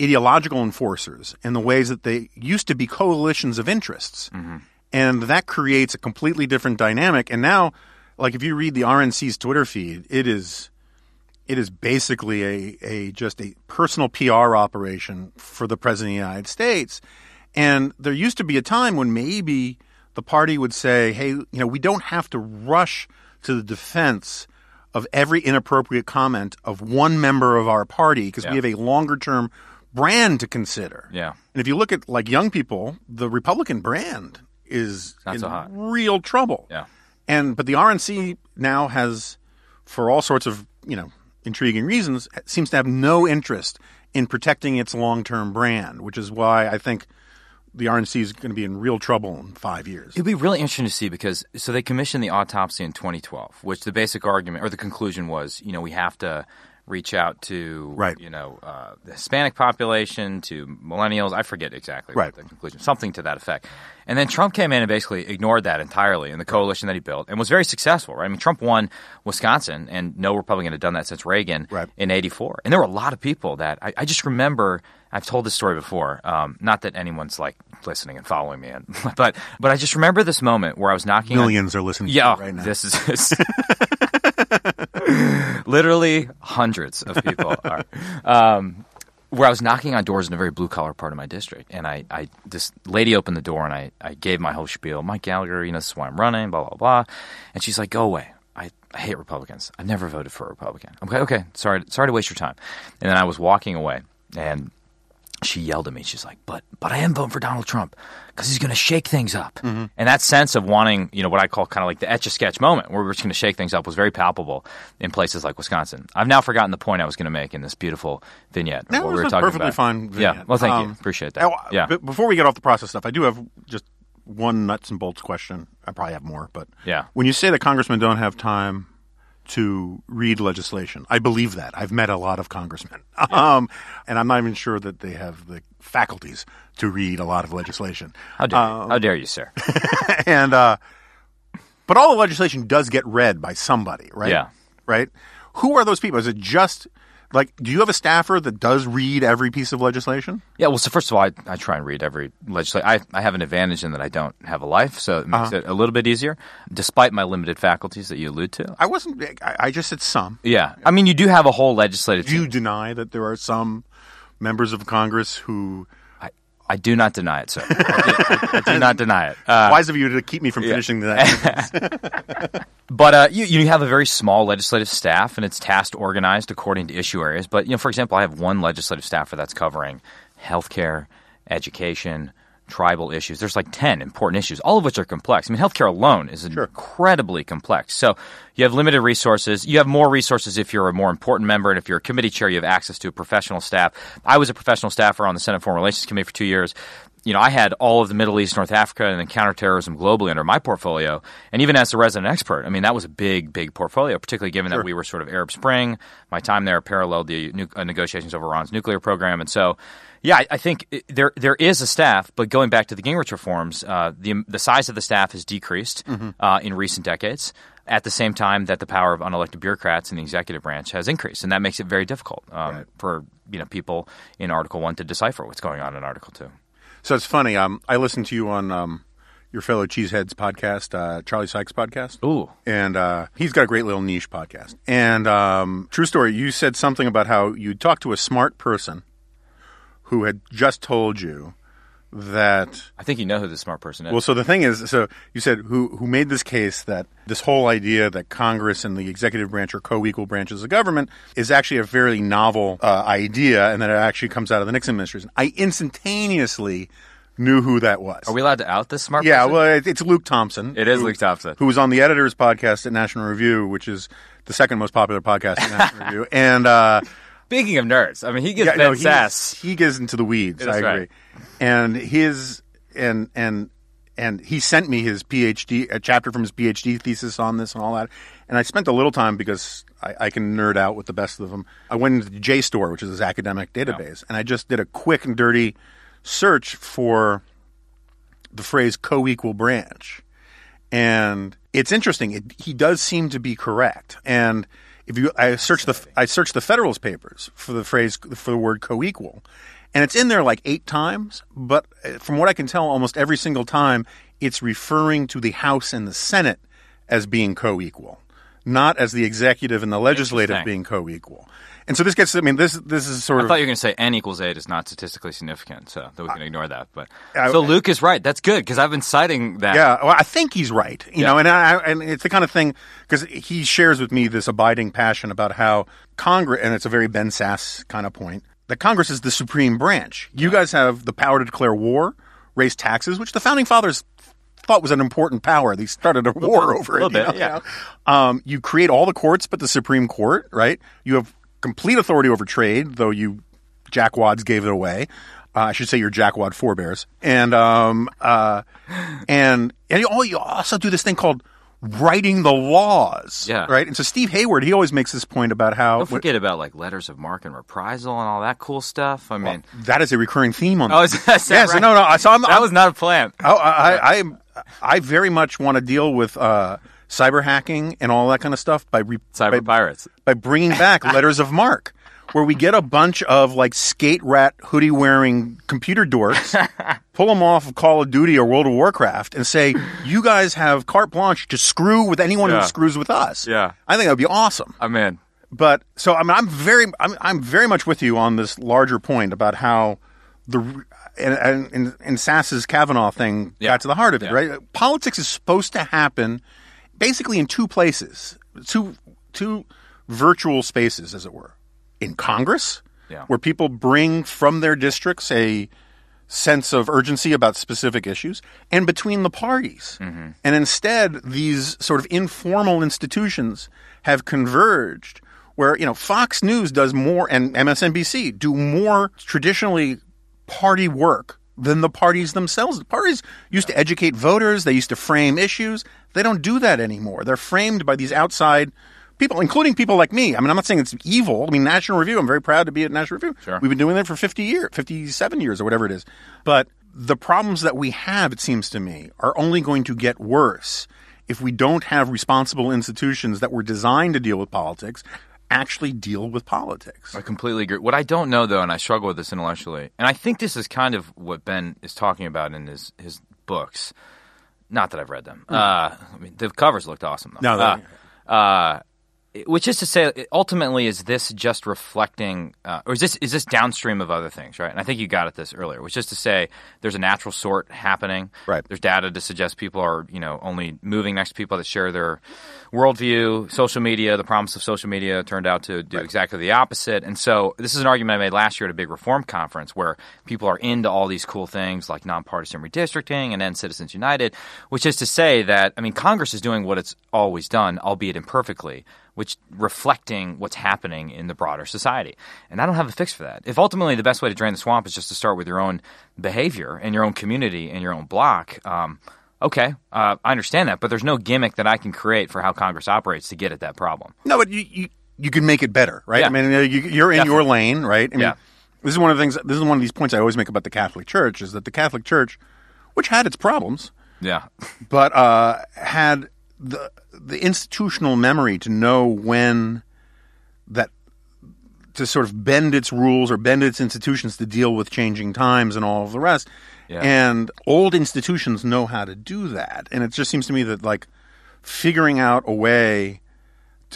ideological enforcers in the ways that they used to be coalitions of interests. Mm-hmm. And that creates a completely different dynamic. And now, like if you read the RNC's Twitter feed, it is it is basically a, a just a personal PR operation for the president of the United States. And there used to be a time when maybe the party would say, hey, you know, we don't have to rush to the defense of every inappropriate comment of one member of our party because Yeah. we have a longer term brand to consider. Yeah. And if you look at like young people, the Republican brand is in so real trouble. Yeah. And but the RNC now has, for all sorts of you know intriguing reasons, seems to have no interest in protecting its long-term brand, which is why I think the RNC is going to be in real trouble in five years. It'd be really interesting to see because so they commissioned the autopsy in 2012, which the basic argument or the conclusion was, you know, we have to reach out to, Right. you know, uh, the Hispanic population, to millennials. I forget exactly Right. the conclusion, something to that effect. And then Trump came in and basically ignored that entirely in the coalition that he built and was very successful, right? I mean, Trump won Wisconsin, and no Republican had done that since Reagan Right. in '84. And there were a lot of people that I, I just remember. I've told this story before. Um, not that anyone's like listening and following me, and, but but I just remember this moment where I was knocking on Millions are listening yeah, to right now. this is this. literally hundreds of people are. Um, where I was knocking on doors in a very blue collar part of my district, and I, I this lady opened the door, and I, I gave my whole spiel. Mike Gallagher, you know, this is why I'm running, blah blah blah, and she's like, "Go away." I, I hate Republicans. I've never voted for a Republican. I'm okay, sorry, sorry to waste your time. And then I was walking away, and she yelled at me. She's like, "But, but I am voting for Donald Trump because he's going to shake things up." Mm-hmm. And that sense of wanting, you know, what I call kind of like the etch a sketch moment, where we're just going to shake things up, was very palpable in places like Wisconsin. I've now forgotten the point I was going to make in this beautiful vignette. of No, it we was were a talking perfectly about. fine Yeah. Well, thank you. Um, Appreciate that. Yeah. before we get off the process stuff, I do have just one nuts and bolts question. I probably have more, but Yeah. when you say that congressmen don't have time to read legislation, I believe that. I've met a lot of congressmen, um, and I'm not even sure that they have the faculties to read a lot of legislation. How dare you? How dare you, sir? and uh, but all the legislation does get read by somebody, right? Yeah. Right. Who are those people? Is it just like? Do you have a staffer that does read every piece of legislation? Yeah, well, so first of all, I, I try and read every legislation. I, I have an advantage in that I don't have a life, so it makes Uh-huh. it a little bit easier, despite my limited faculties that you allude to. I wasn't. I, I just said some. Yeah, I mean, you do have a whole legislative. Do you team. deny that there are some members of Congress who I, do not deny it, sir. I do, I- do not deny it. Uh, wise of you to keep me from finishing that? But uh, you, you have a very small legislative staff, and it's tasked organized according to issue areas. But you know, for example, I have one legislative staffer that's covering healthcare, education, tribal issues. There's like ten important issues, all of which are complex. I mean, healthcare alone is incredibly complex. So you have limited resources. You have more resources if you're a more important member, and if you're a committee chair, you have access to a professional staff. I was a professional staffer on the Senate Foreign Relations Committee for two years you know, I had all of the Middle East, North Africa, and then counterterrorism globally under my portfolio. And even as a resident expert, I mean, that was a big, big portfolio, particularly given that we were sort of Arab Spring. My time there paralleled the nu- uh, negotiations over Iran's nuclear program. And so, yeah, I, I think it, there there is a staff, but going back to the Gingrich reforms, uh, the, the size of the staff has decreased uh, in recent decades. At the same time, that the power of unelected bureaucrats in the executive branch has increased, and that makes it very difficult um, for you know people in Article One to decipher what's going on in Article Two. so it's funny. Um, I listened to you on um, your fellow Cheeseheads podcast, uh, Charlie Sykes podcast. Ooh. and uh, he's got a great little niche podcast. And um, true story, you said something about how you talked to a smart person who had just told you that I think you know who the smart person is. well, so the thing is, so you said who who made this case that this whole idea that Congress and the executive branch are co-equal branches of government is actually a fairly novel uh, idea, and that it actually comes out of the Nixon administration. I instantaneously knew who that was. Are we allowed to out this smart person? yeah, person? well, it's Luke Thompson. It is who- Luke Thompson. who was on the editor's podcast at National Review, which is the second most popular podcast at National Review, and. Uh, Speaking of nerds, I mean, he gets yeah, yeah, no, sass. he gets into the weeds. That's I agree. right. And his and and and he sent me his PhD a chapter from his PhD thesis on this and all that. And I spent a little time because I, I can nerd out with the best of them. I went into JSTOR, which is his academic database, and I just did a quick and dirty search for the phrase co-equal branch and it's interesting. It, he does seem to be correct. And if you, I searched the, I searched the Federalist Papers for the phrase for the word co-equal, and it's in there like eight times. But uh, from what I can tell, almost every single time, it's referring to the House and the Senate as being co-equal, not as the executive and the legislative being co-equal. And so this gets. I mean, this this is sort I of. I thought you were going to say n equals eight is not statistically significant, so that we can ignore that. But I- so Luke is right. That's good because I've been citing that. Yeah, well, I think he's right. You Yeah. know, and I, and it's the kind of thing because he shares with me this abiding passion about how Congress, and it's a very Ben Sasse kind of point that Congress is the supreme branch. You guys have the power to declare war, raise taxes, which the founding fathers thought was an important power. They started a war over it. little you bit, know? yeah. Um, you create all the courts, but the Supreme Court, right? You have complete authority over trade, though you jackwads gave it away. Uh, I should say your jackwad forebears, and um, uh, and and you, oh, you also do this thing called writing the laws, Yeah. right? And so Steve Hayward, he always makes this point about how Don't forget about like letters of marque and reprisal and all that cool stuff. I mean, that is a recurring theme on. oh, is that, is that yes, right? no, no. So I'm, that I'm- was not a plan. Oh, I, I, I, I very much want to deal with uh, cyber hacking and all that kind of stuff by re- Cyber by, pirates. by bringing back letters of marque, where we get a bunch of like skate rat hoodie wearing computer dorks, pull them off of Call of Duty or World of Warcraft, and say, "You guys have carte blanche to screw with anyone Yeah. who screws with us." Yeah. I think that would be awesome. I'm in. But so I mean, I'm very, I'm, I'm very much with you on this larger point about how the and and, and, Sasse's Kavanaugh thing Yeah. got to the heart of it, Yeah. right? Politics is supposed to happen basically in two places, two two virtual spaces, as it were, in Congress, Yeah. where people bring from their districts a sense of urgency about specific issues and between the parties. Mm-hmm. And instead, these sort of informal institutions have converged where, you know, Fox News does more and MSNBC do more traditionally party work than the parties themselves. The parties used to educate voters, they used to frame issues. They don't do that anymore. They're framed by these outside people, including people like me. I mean, I'm not saying it's evil. I mean, National Review, I'm very proud to be at National Review. Sure. We've been doing that for 50 years, 57 years or whatever it is. But the problems that we have, it seems to me, are only going to get worse if we don't have responsible institutions that were designed to deal with politics actually deal with politics. I completely agree. What I don't know though, and I struggle with this intellectually, and I think this is kind of what Ben is talking about in his his books. Not that I've read them. Uh, I mean, the covers looked awesome though. No, uh, uh, which is to say, ultimately, is this just reflecting, uh, or is this is this downstream of other things, right? And I think you got at this earlier, which is to say, there's a natural sort happening. Right. There's data to suggest people are, you know, only moving next to people that share their worldview. Social media, the promise of social media turned out to do exactly the opposite. And so, this is an argument I made last year at a big reform conference where people are into all these cool things like nonpartisan redistricting and then Citizens United, which is to say that I mean, Congress is doing what it's always done, albeit imperfectly which reflecting what's happening in the broader society. And I don't have a fix for that. If ultimately the best way to drain the swamp is just to start with your own behavior and your own community and your own block, um, okay, uh, I understand that, but there's no gimmick that I can create for how Congress operates to get at that problem. No, but you, you, you can make it better, right? Yeah. I mean, you, you're in your lane, right? I mean, Yeah. this is one of the things, this is one of these points I always make about the Catholic Church is that the Catholic Church, which had its problems, Yeah. but uh, had the the institutional memory to know when that to sort of bend its rules or bend its institutions to deal with changing times and all of the rest. Yeah. And old institutions know how to do that. And it just seems to me that like figuring out a way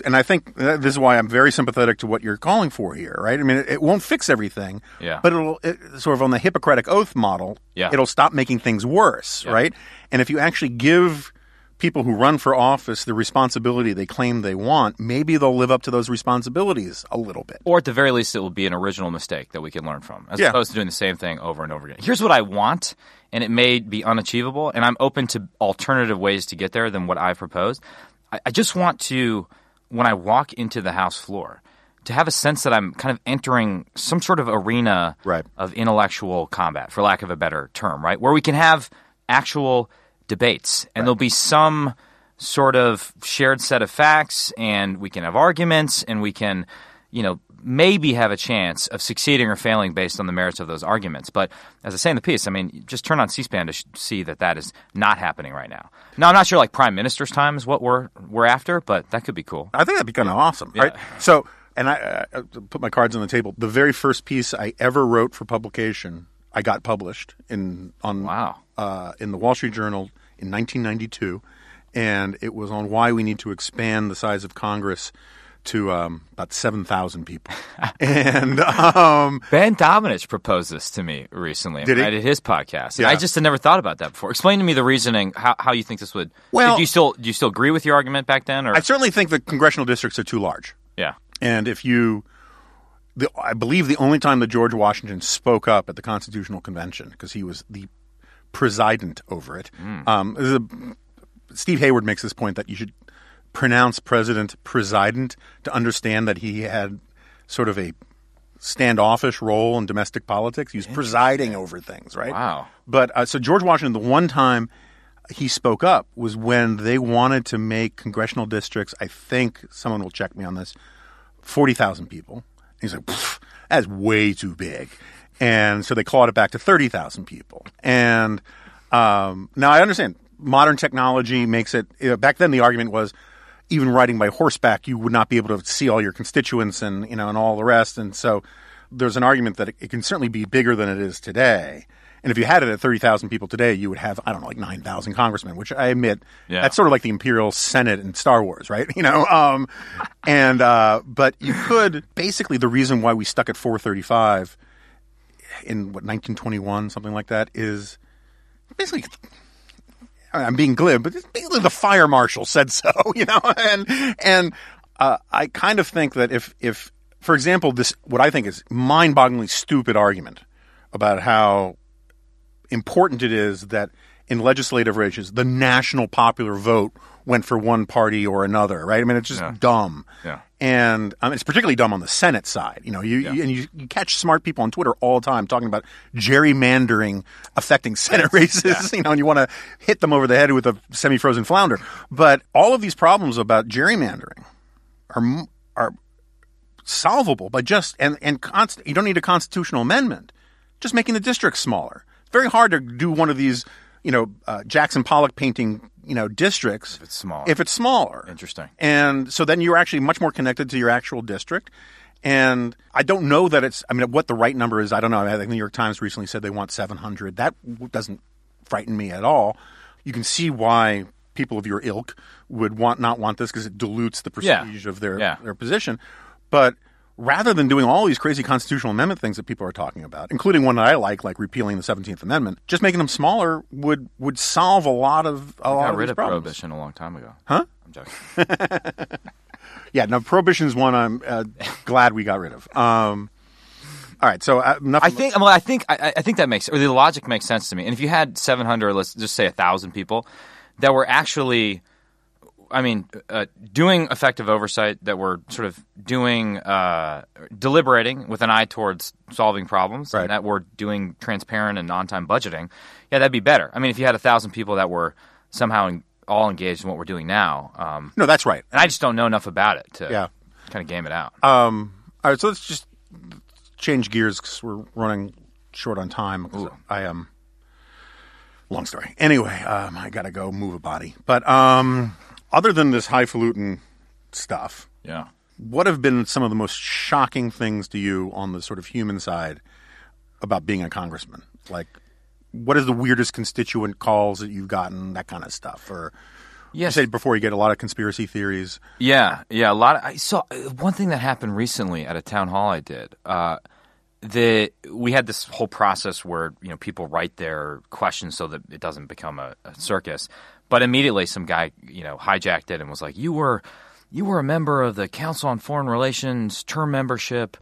and I think uh, this is why I'm very sympathetic to what you're calling for here, right? I mean, it, it won't fix everything, Yeah. but it'll it, sort of on the Hippocratic Oath model, Yeah. it'll stop making things worse, right? And if you actually give people who run for office the responsibility they claim they want, maybe they'll live up to those responsibilities a little bit. Or at the very least, it will be an original mistake that we can learn from, as Yeah. opposed to doing the same thing over and over again. Here's what I want, and it may be unachievable, and I'm open to alternative ways to get there than what I've proposed. I, I just want to, when I walk into the House floor, to have a sense that I'm kind of entering some sort of arena Right. of intellectual combat, for lack of a better term, right? Where we can have actual debates, and there'll be some sort of shared set of facts, and we can have arguments, and we can, you know, maybe have a chance of succeeding or failing based on the merits of those arguments. But as I say in the piece, I mean, just turn on C-SPAN to sh- see that that is not happening right now. Now, I'm not sure like prime minister's time is what we're we're after, but that could be cool. I think that'd be kind of awesome, right? So, and I uh, put my cards on the table. The very first piece I ever wrote for publication, I got published in on Wow. uh, in the Wall Street Journal in 1992, and it was on why we need to expand the size of Congress to um, about 7,000 people. and um, Ben Domenech proposed this to me recently. Did he? I did his podcast. Yeah. I just had never thought about that before. Explain to me the reasoning how, how you think this would. Well- do you still do you still agree with your argument back then? Or I certainly think the congressional districts are too large. yeah, And if you, the, I believe the only time that George Washington spoke up at the Constitutional Convention, because he was the president over it, um, this a- Steve Hayward makes this point that you should pronounce President president to understand that he had sort of a standoffish role in domestic politics. He was presiding over things, right? Wow. But uh, so George Washington, the one time he spoke up was when they wanted to make congressional districts. I think someone will check me on this. Forty thousand people. He's like, that's way too big, and so they clawed it back to thirty thousand people. And um, now I understand modern technology makes it. You know, back then, the argument was even riding by horseback, you would not be able to see all your constituents and you know and all the rest. And so there's an argument that it, it can certainly be bigger than it is today. And if you had it at 30,000 people today, you would have, I don't know, like 9,000 congressmen, which I admit, Yeah. that's sort of like the Imperial Senate in Star Wars, right? You know, um, and, uh, but you could, basically the reason why we stuck at 435 in what, 1921, something like that, is basically I'm being glib, but basically the fire marshal said so, you know, and and uh, I kind of think that if if for example this what I think is mind-bogglingly stupid argument about how important it is that in legislative races the national popular vote went for one party or another, right? I mean, it's just dumb. Yeah. And um, it's particularly dumb on the Senate side. You know, you, you and you, you catch smart people on Twitter all the time talking about gerrymandering affecting Senate races. You know, and you want to hit them over the head with a semi-frozen flounder. But all of these problems about gerrymandering are are solvable by just and and const, you don't need a constitutional amendment, just making the districts smaller. Very hard to do one of these, you know, uh, Jackson Pollock painting, you know, districts if it's smaller. If it's smaller, Interesting. And so then you're actually much more connected to your actual district. And I don't know that it's. I mean, what the right number is, I don't know. I think the New York Times recently said they want 700. That doesn't frighten me at all. You can see why people of your ilk would want not want this because it dilutes the Yeah. prestige of their Yeah. their position. But rather than doing all these crazy constitutional amendment things that people are talking about, including one that I like, like repealing the Seventeenth Amendment, just making them smaller would would solve a lot of a lot Got of rid of problems. prohibition a long time ago. Huh? I'm joking. Yeah, no, prohibition is one I'm uh, glad we got rid of. Um, all right, so uh. I think. Well, I think. I, I think that makes or the logic makes sense to me. And if you had 700, let's just say thousand people that were actually, I mean, uh, doing effective oversight, that we're sort of doing uh, deliberating with an eye towards solving problems, Right. and that were doing transparent and on-time budgeting, yeah, that'd be better. I mean, if you had a thousand people that were somehow en- all engaged in what we're doing now, um, no, that's right. and I just don't know enough about it to Yeah. kind of game it out. Um, all right, so let's just change gears because we're running short on time. I am. Um, long story. Anyway, um, I got to go move a body. But um, other than this highfalutin stuff, yeah. what have been some of the most shocking things to you on the sort of human side about being a congressman? Like, what is the weirdest constituent calls that you've gotten? That kind of stuff, or You Yes. said before you get a lot of conspiracy theories. Yeah, yeah. A lot. Of, I saw one thing that happened recently at a town hall I did. Uh, the we had this whole process where you know people write their questions so that it doesn't become a, a circus. But immediately, some guy you know hijacked it and was like, "You were, you were a member of the Council on Foreign Relations term membership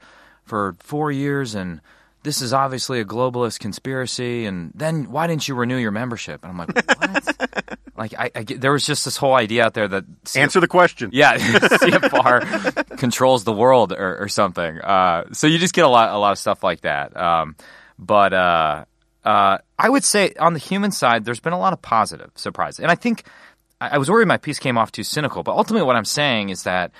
for four years, and this is obviously a globalist conspiracy. And then why didn't you renew your membership?" And I'm like, "What?" like I, I there was just this whole idea out there that Answer the question. yeah, CFR controls the world or, or something. Uh, so you just get a lot, a lot of stuff like that. Um, but uh, uh, I would say on the human side, there's been a lot of positive surprises, and I think I, I was worried my piece came off too cynical. But ultimately, what I'm saying is that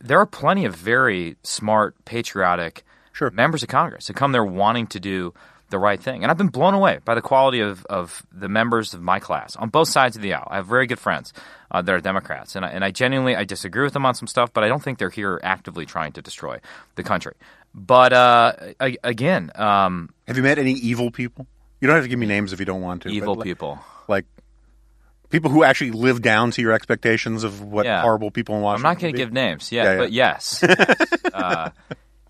there are plenty of very smart, patriotic Sure. members of Congress who come there wanting to do the right thing. And I've been blown away by the quality of, of the members of my class on both sides of the aisle. I have very good friends uh, that are Democrats, and I, and I genuinely I disagree with them on some stuff, but I don't think they're here actively trying to destroy the country. But uh, again, um, Have you met any evil people? You don't have to give me names if you don't want to. evil like- people. like people who actually live down to your expectations of what Yeah. horrible people in Washington. I'm not going to give names, yeah, Yeah, yeah. but yes. yes. uh,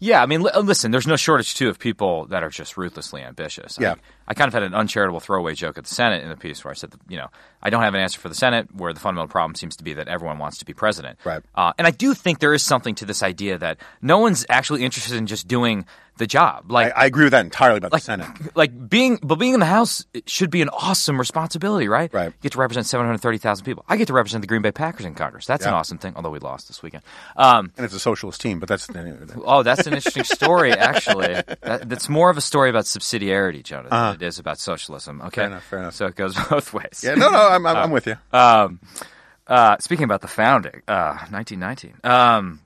yeah, I mean, li- listen, there's no shortage, too, of people that are just ruthlessly ambitious. Yeah. I, I kind of had an uncharitable throwaway joke at the Senate in the piece where I said, that, you know, I don't have an answer for the Senate, where the fundamental problem seems to be that everyone wants to be president. Right. Uh, and I do think there is something to this idea that no one's actually interested in just doing the job. Like, I, I agree with that entirely about like, the Senate. like being, but being in the House should be an awesome responsibility, right? Right. You get to represent 730,000 people. I get to represent the Green Bay Packers in Congress. That's an awesome thing, although we lost this weekend. Um, And it's a socialist team, but that's anyway, oh, that's an interesting story, actually. That, that's more of a story about subsidiarity, Jonathan, than it is about socialism. Okay. Uh-huh. Fair enough, fair enough. So it goes both ways. yeah. No, no, I'm, I'm, I'm with you. Um, uh, speaking about the founding, uh, 1919. Um,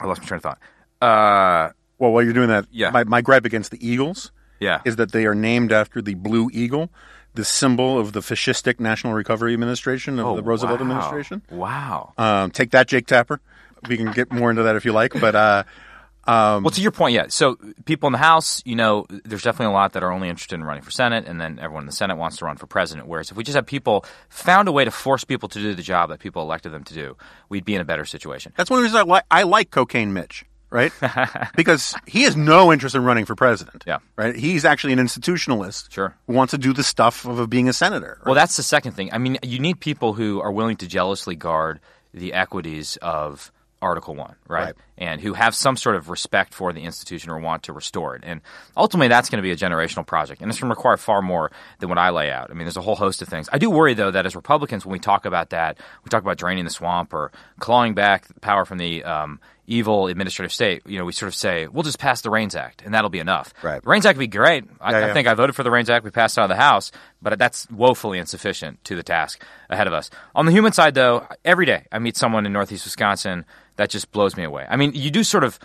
I lost my train of thought. Uh, well, while you're doing that, yeah. my, my gripe against the Eagles yeah. is that they are named after the blue eagle, the symbol of the fascistic National Recovery Administration of Oh, the Roosevelt wow. administration. Wow. Um, take that, Jake Tapper. We can get more into that if you like, but uh, um, Well, to your point, yeah. So people in the House, you know, there's definitely a lot that are only interested in running for Senate, and then everyone in the Senate wants to run for president. Whereas if we just have people found a way to force people to do the job that people elected them to do, we'd be in a better situation. that's one of the reasons I, li- I like Cocaine Mitch, right? because he has no interest in running for president. Yeah. Right? He's actually an institutionalist. Sure. Who wants to do the stuff of being a senator. Well, that's the second thing. I mean, you need people who are willing to jealously guard the equities of Article One, right? Right. And who have some sort of respect for the institution or want to restore it. And ultimately, that's going to be a generational project, and it's going to require far more than what I lay out. I mean, there's a whole host of things. I do worry, though, that as Republicans, when we talk about that, we talk about draining the swamp or clawing back power from the um, evil administrative state. You know, we sort of say we'll just pass the REINS Act, and that'll be enough. Right. The REINS Act would be great. I, Yeah, I yeah. think I voted for the REINS Act. We passed it out of the House, but that's woefully insufficient to the task ahead of us. On the human side, though, every day I meet someone in Northeast Wisconsin that just blows me away. I mean, you do sort of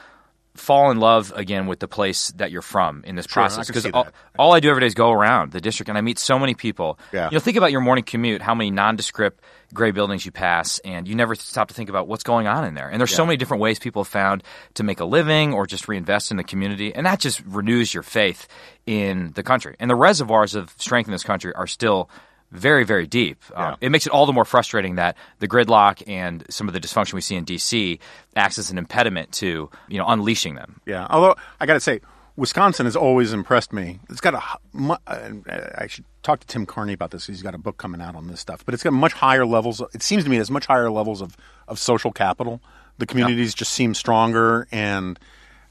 fall in love again with the place that you're from in this Sure, process because all, all I do every day is go around the district and I meet so many people. Yeah. You know, think about your morning commute, how many nondescript gray buildings you pass, and you never stop to think about what's going on in there. And there's so many different ways people have found to make a living or just reinvest in the community, and that just renews your faith in the country. And the reservoirs of strength in this country are still very, very deep. Um, it makes it all the more frustrating that the gridlock and some of the dysfunction we see in D.C. acts as an impediment to you know unleashing them. Yeah, although I got to say, Wisconsin has always impressed me. It's got a. h- mu- uh, I should talk to Tim Carney about this. He's got a book coming out on this stuff, but it's got much higher levels. It seems to me there's much higher levels of of social capital. The communities just seem stronger, and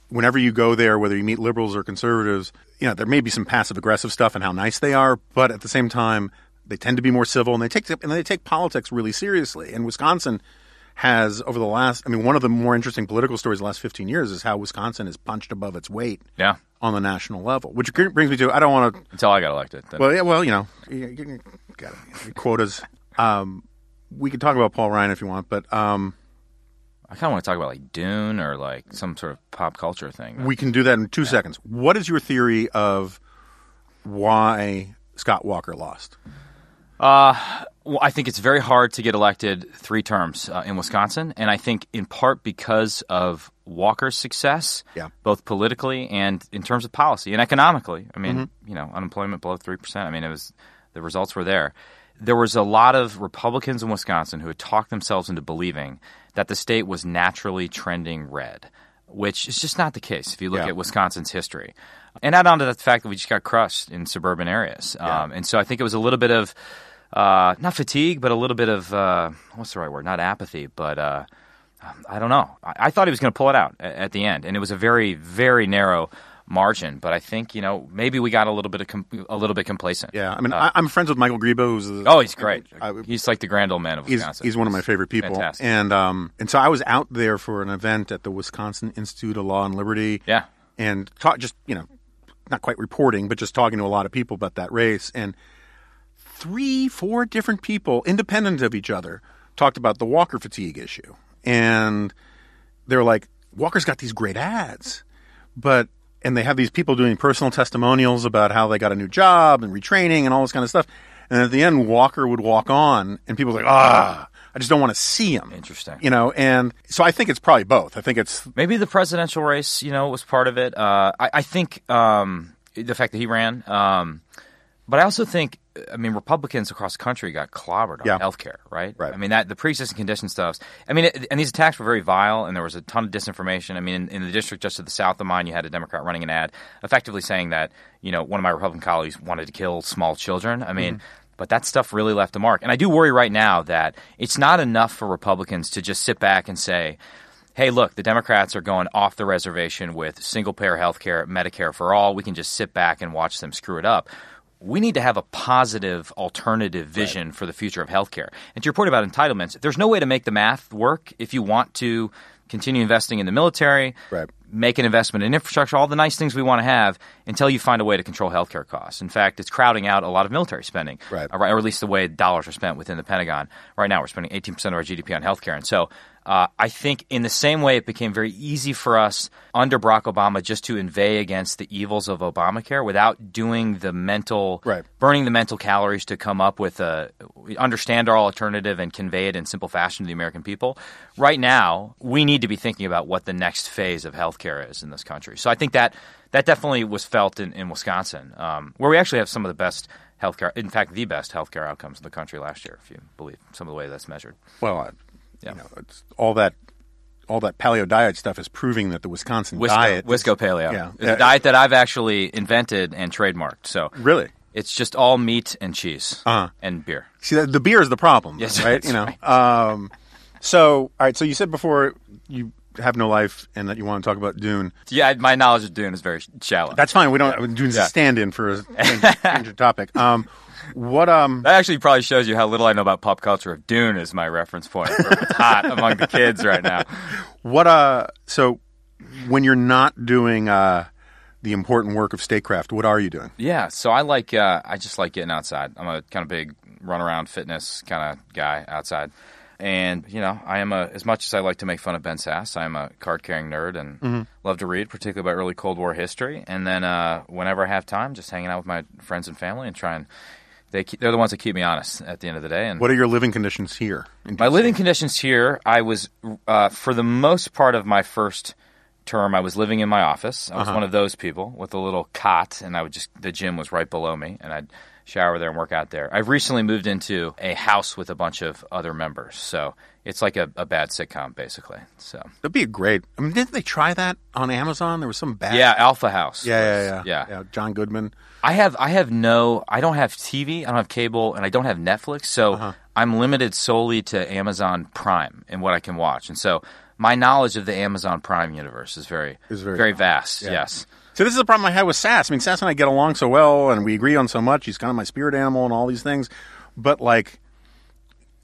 whenever you go there, whether you meet liberals or conservatives, you know there may be some passive aggressive stuff and how nice they are, but at the same time, they tend to be more civil and they take and they take politics really seriously. And Wisconsin has over the last, I mean, one of the more interesting political stories the last 15 years is how Wisconsin is punched above its weight Yeah. on the national level, which brings me to I don't want to. Until I got elected. Then. Well, yeah, well, you know, you, got quotas. Um, we could talk about Paul Ryan if you want, but um, I kind of want to talk about like Dune or like some sort of pop culture thing. we can do that in two seconds. What is your theory of why Scott Walker lost? Well, I think it's very hard to get elected three terms uh, in Wisconsin, and I think in part because of Walker's success, Yeah. both politically and in terms of policy and economically. I mean, Mm-hmm. you know, unemployment below three percent. I mean, it was the results were there. there was a lot of Republicans in Wisconsin who had talked themselves into believing that the state was naturally trending red, which is just not the case if you look Yeah. at Wisconsin's history. And add on to that the fact that we just got crushed in suburban areas. Um, and so I think it was a little bit of, uh, not fatigue, but a little bit of, uh, what's the right word? Not apathy, but uh, I don't know. I, I thought he was going to pull it out at, at the end. And it was a very, very narrow margin. But I think, you know, maybe we got a little bit of com- a little bit complacent. Yeah, I mean, I, I'm friends with Michael Grebe, who's the, Oh, he's great. I- he's like the grand old man of he's Wisconsin. he's one of my favorite people. Fantastic. And um and so I was out there for an event at the Wisconsin Institute of Law and Liberty. Yeah. And talk just you know, not quite reporting, but just talking to a lot of people about that race. And three, four different people, independent of each other, talked about the Walker fatigue issue. And they were like, Walker's got these great ads, but and they have these people doing personal testimonials about how they got a new job and retraining and all this kind of stuff. And at the end, Walker would walk on, and people were like, ah, I just don't want to see him. Interesting. You know, and so I think it's probably both. I think it's Maybe the presidential race, you know, was part of it. Uh, I, I think um, the fact that he ran, um, but I also think, I mean, Republicans across the country got clobbered on Yeah. health care, right? Right. I mean, that the pre-existing condition stuff. I mean, it, and these attacks were very vile, and there was a ton of disinformation. I mean, in, in the district just to the south of mine, you had a Democrat running an ad, effectively saying that you know one of my Republican colleagues wanted to kill small children. I mean. Mm-hmm. But that stuff really left a mark. And I do worry right now that it's not enough for Republicans to just sit back and say, hey, look, the Democrats are going off the reservation with single payer health care, Medicare for all. We can just sit back and watch them screw it up. We need to have a positive alternative vision for the future of healthcare. And to your point about entitlements, there's no way to make the math work if you want to continue investing in the military, Right. Make an investment in infrastructure, all the nice things we want to have until you find a way to control healthcare costs. In fact, it's crowding out a lot of military spending, Right. or or at least the way dollars are spent within the Pentagon. Right now, we're spending 18% of our GDP on healthcare. And so uh, I think in the same way it became very easy for us under Barack Obama just to inveigh against the evils of Obamacare without doing the mental, Right. burning the mental calories to come up with a, understand our alternative and convey it in simple fashion to the American people. Right now, we need to be thinking about what the next phase of healthcare is in this country. So I think that that definitely was felt in, in Wisconsin, um, where we actually have some of the best healthcare, in fact, the best healthcare outcomes in the country last year, if you believe some of the way that's measured. well, I, Yeah. you know, it's all that all that paleo diet stuff is proving that the Wisconsin Wisco, diet, Wisco Paleo. Yeah. It's a diet that I've actually invented and trademarked. So really. it's just all meat and cheese Uh-huh. and beer. See, the, the beer is the problem, Yes, right? You know. Um, so, all right. So you said before you have no life and that you want to talk about Dune. Yeah, my knowledge of Dune is very shallow. That's fine. We don't. Dune's Yeah. a stand-in for a change topic. Um, what? Um, That actually probably shows you how little I know about pop culture. If Dune is my reference point, it's hot among the kids right now. what? Uh, so when you're not doing uh, the important work of statecraft, what are you doing? Yeah, so I like uh, I just like getting outside. I'm a kind of big run around fitness kind of guy outside, and you know I am a as much as I like to make fun of Ben Sasse, I am a card carrying nerd and love to read, particularly about early Cold War history. And then uh, whenever I have time, just hanging out with my friends and family and trying. They keep, they're the ones that keep me honest at the end of the day. And What are your living conditions here? my living conditions here, I was, uh, for the most part of my first term, I was living in my office. I was one of those people with a little cot, and I would just, the gym was right below me, and I'd shower there and work out there. I've recently moved into a house with a bunch of other members. So it's like a, a bad sitcom, basically. So, That'd be a great. I mean, didn't they try that on Amazon? There was some bad. yeah, Alpha House. Yeah, yeah, was- yeah, yeah. John Goodman. I have I have no I don't have TV, I don't have cable, and I don't have Netflix, so Uh-huh. I'm limited solely to Amazon Prime and what I can watch. And so my knowledge of the Amazon Prime universe is very Is very- vast. Yes. So this is the problem I had with Sasse. I mean, Sasse and I get along so well, and we agree on so much. He's kind of my spirit animal and all these things. But like,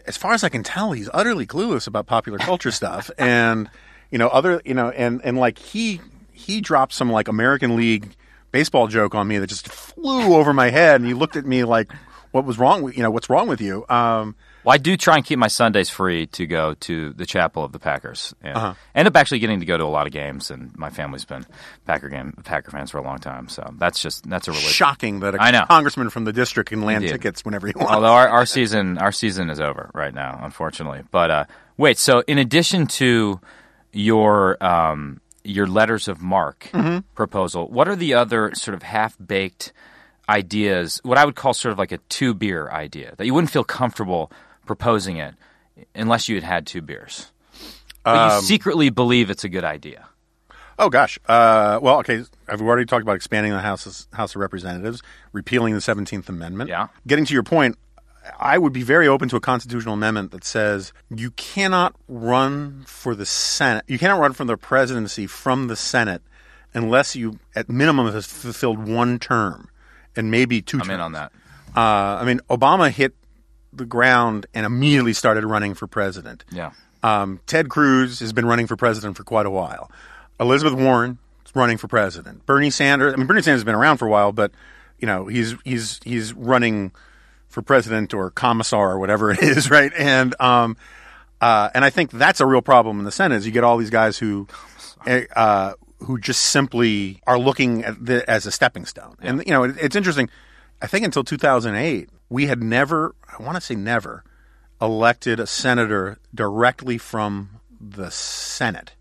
as far as I can tell, he's utterly clueless about popular culture stuff, and you know, other you know, and and like he he dropped some like American League baseball joke on me that just flew over my head, and he looked at me like, "What was wrong with you know? What's wrong with you?" Um, Well, I do try and keep my Sundays free to go to the chapel of the Packers. And Uh-huh. end up actually getting to go to a lot of games, and my family's been Packer game Packer fans for a long time. So that's just that's a religion. shocking that a I know. congressman from the district can land Indeed. tickets whenever he wants. Although our, our season our season is over right now, unfortunately. But uh, wait, so in addition to your um, your letters of marque proposal, what are the other sort of half baked ideas, what I would call sort of like a two beer idea, that you wouldn't feel comfortable proposing it unless you had had two beers. But you secretly believe it's a good idea. Oh gosh. Uh, well, okay. I've already talked about expanding the House House of Representatives, repealing the Seventeenth Amendment. Yeah. Getting to your point, I would be very open to a constitutional amendment that says you cannot run for the Senate. You cannot run for the presidency from the Senate unless you, at minimum, have fulfilled one term and maybe 2 I'm terms. in on that. Uh, I mean, Obama hit the ground and immediately started running for president. Yeah. Um, Ted Cruz has been running for president for quite a while. Elizabeth Warren is running for president. Bernie Sanders. I mean, Bernie Sanders has been around for a while, but you know he's he's he's running for president or commissar or whatever it is, right? And um, uh, and I think that's a real problem in the Senate. Is you get all these guys who uh, who just simply are looking at the, as a stepping stone. And you know, it, it's interesting. I think until 2008, we had never, I want to say never, elected a senator directly from the Senate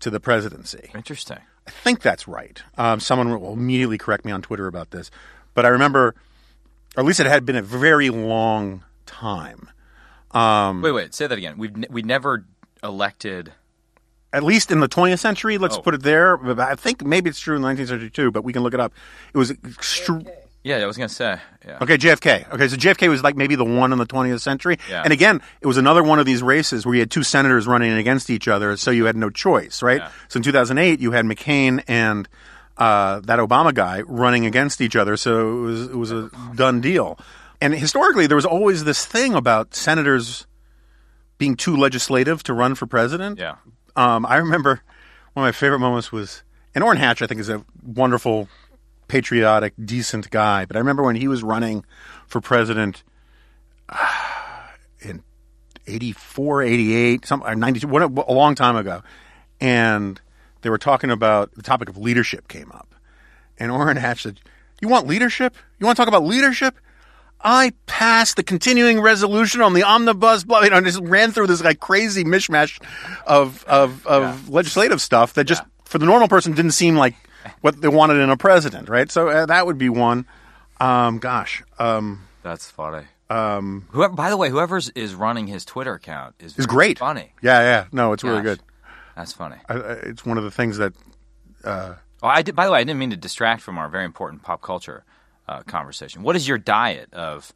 to the presidency. Interesting. I think that's right. Um, someone will immediately correct me on Twitter about this, but I remember, or at least it had been a very long time. Um, Wait, wait. Say that again. We've ne- we never elected. at least in the 20th century, let's Oh. put it there. I think maybe it's true in the 19th century too, but we can look it up. It was extre- Yeah, I was gonna say. Yeah. Okay, JFK. Okay, so JFK was like maybe the one in the 20th century. Yeah. And again, it was another one of these races where you had two senators running against each other, so you had no choice, right? Yeah. So in 2008, you had McCain and uh, that Obama guy running against each other, so it was it was a done deal. And historically, there was always this thing about senators being too legislative to run for president. Yeah. Um, I remember one of my favorite moments was, and Orrin Hatch, I think, is a wonderful, patriotic, decent guy. But I remember when he was running for president uh, in 84, 88, some, or 92, what, a long time ago. And they were talking about the topic of leadership came up. And Orrin Hatch said, You want leadership? You want to talk about leadership? I passed the continuing resolution on the omnibus, blah, you know, and just ran through this like crazy mishmash of of, of legislative stuff that just for the normal person didn't seem like what they wanted in a president, right? So uh, that would be one. Um, gosh, um, That's funny. Um, Whoever, by the way, whoever's is running his Twitter account is it's great. Funny. Yeah, yeah. No, it's really Gosh. good. That's funny. I, I- it's one of the things that Oh, I did, by the way, I didn't mean to distract from our very important pop culture uh, conversation. What is your diet of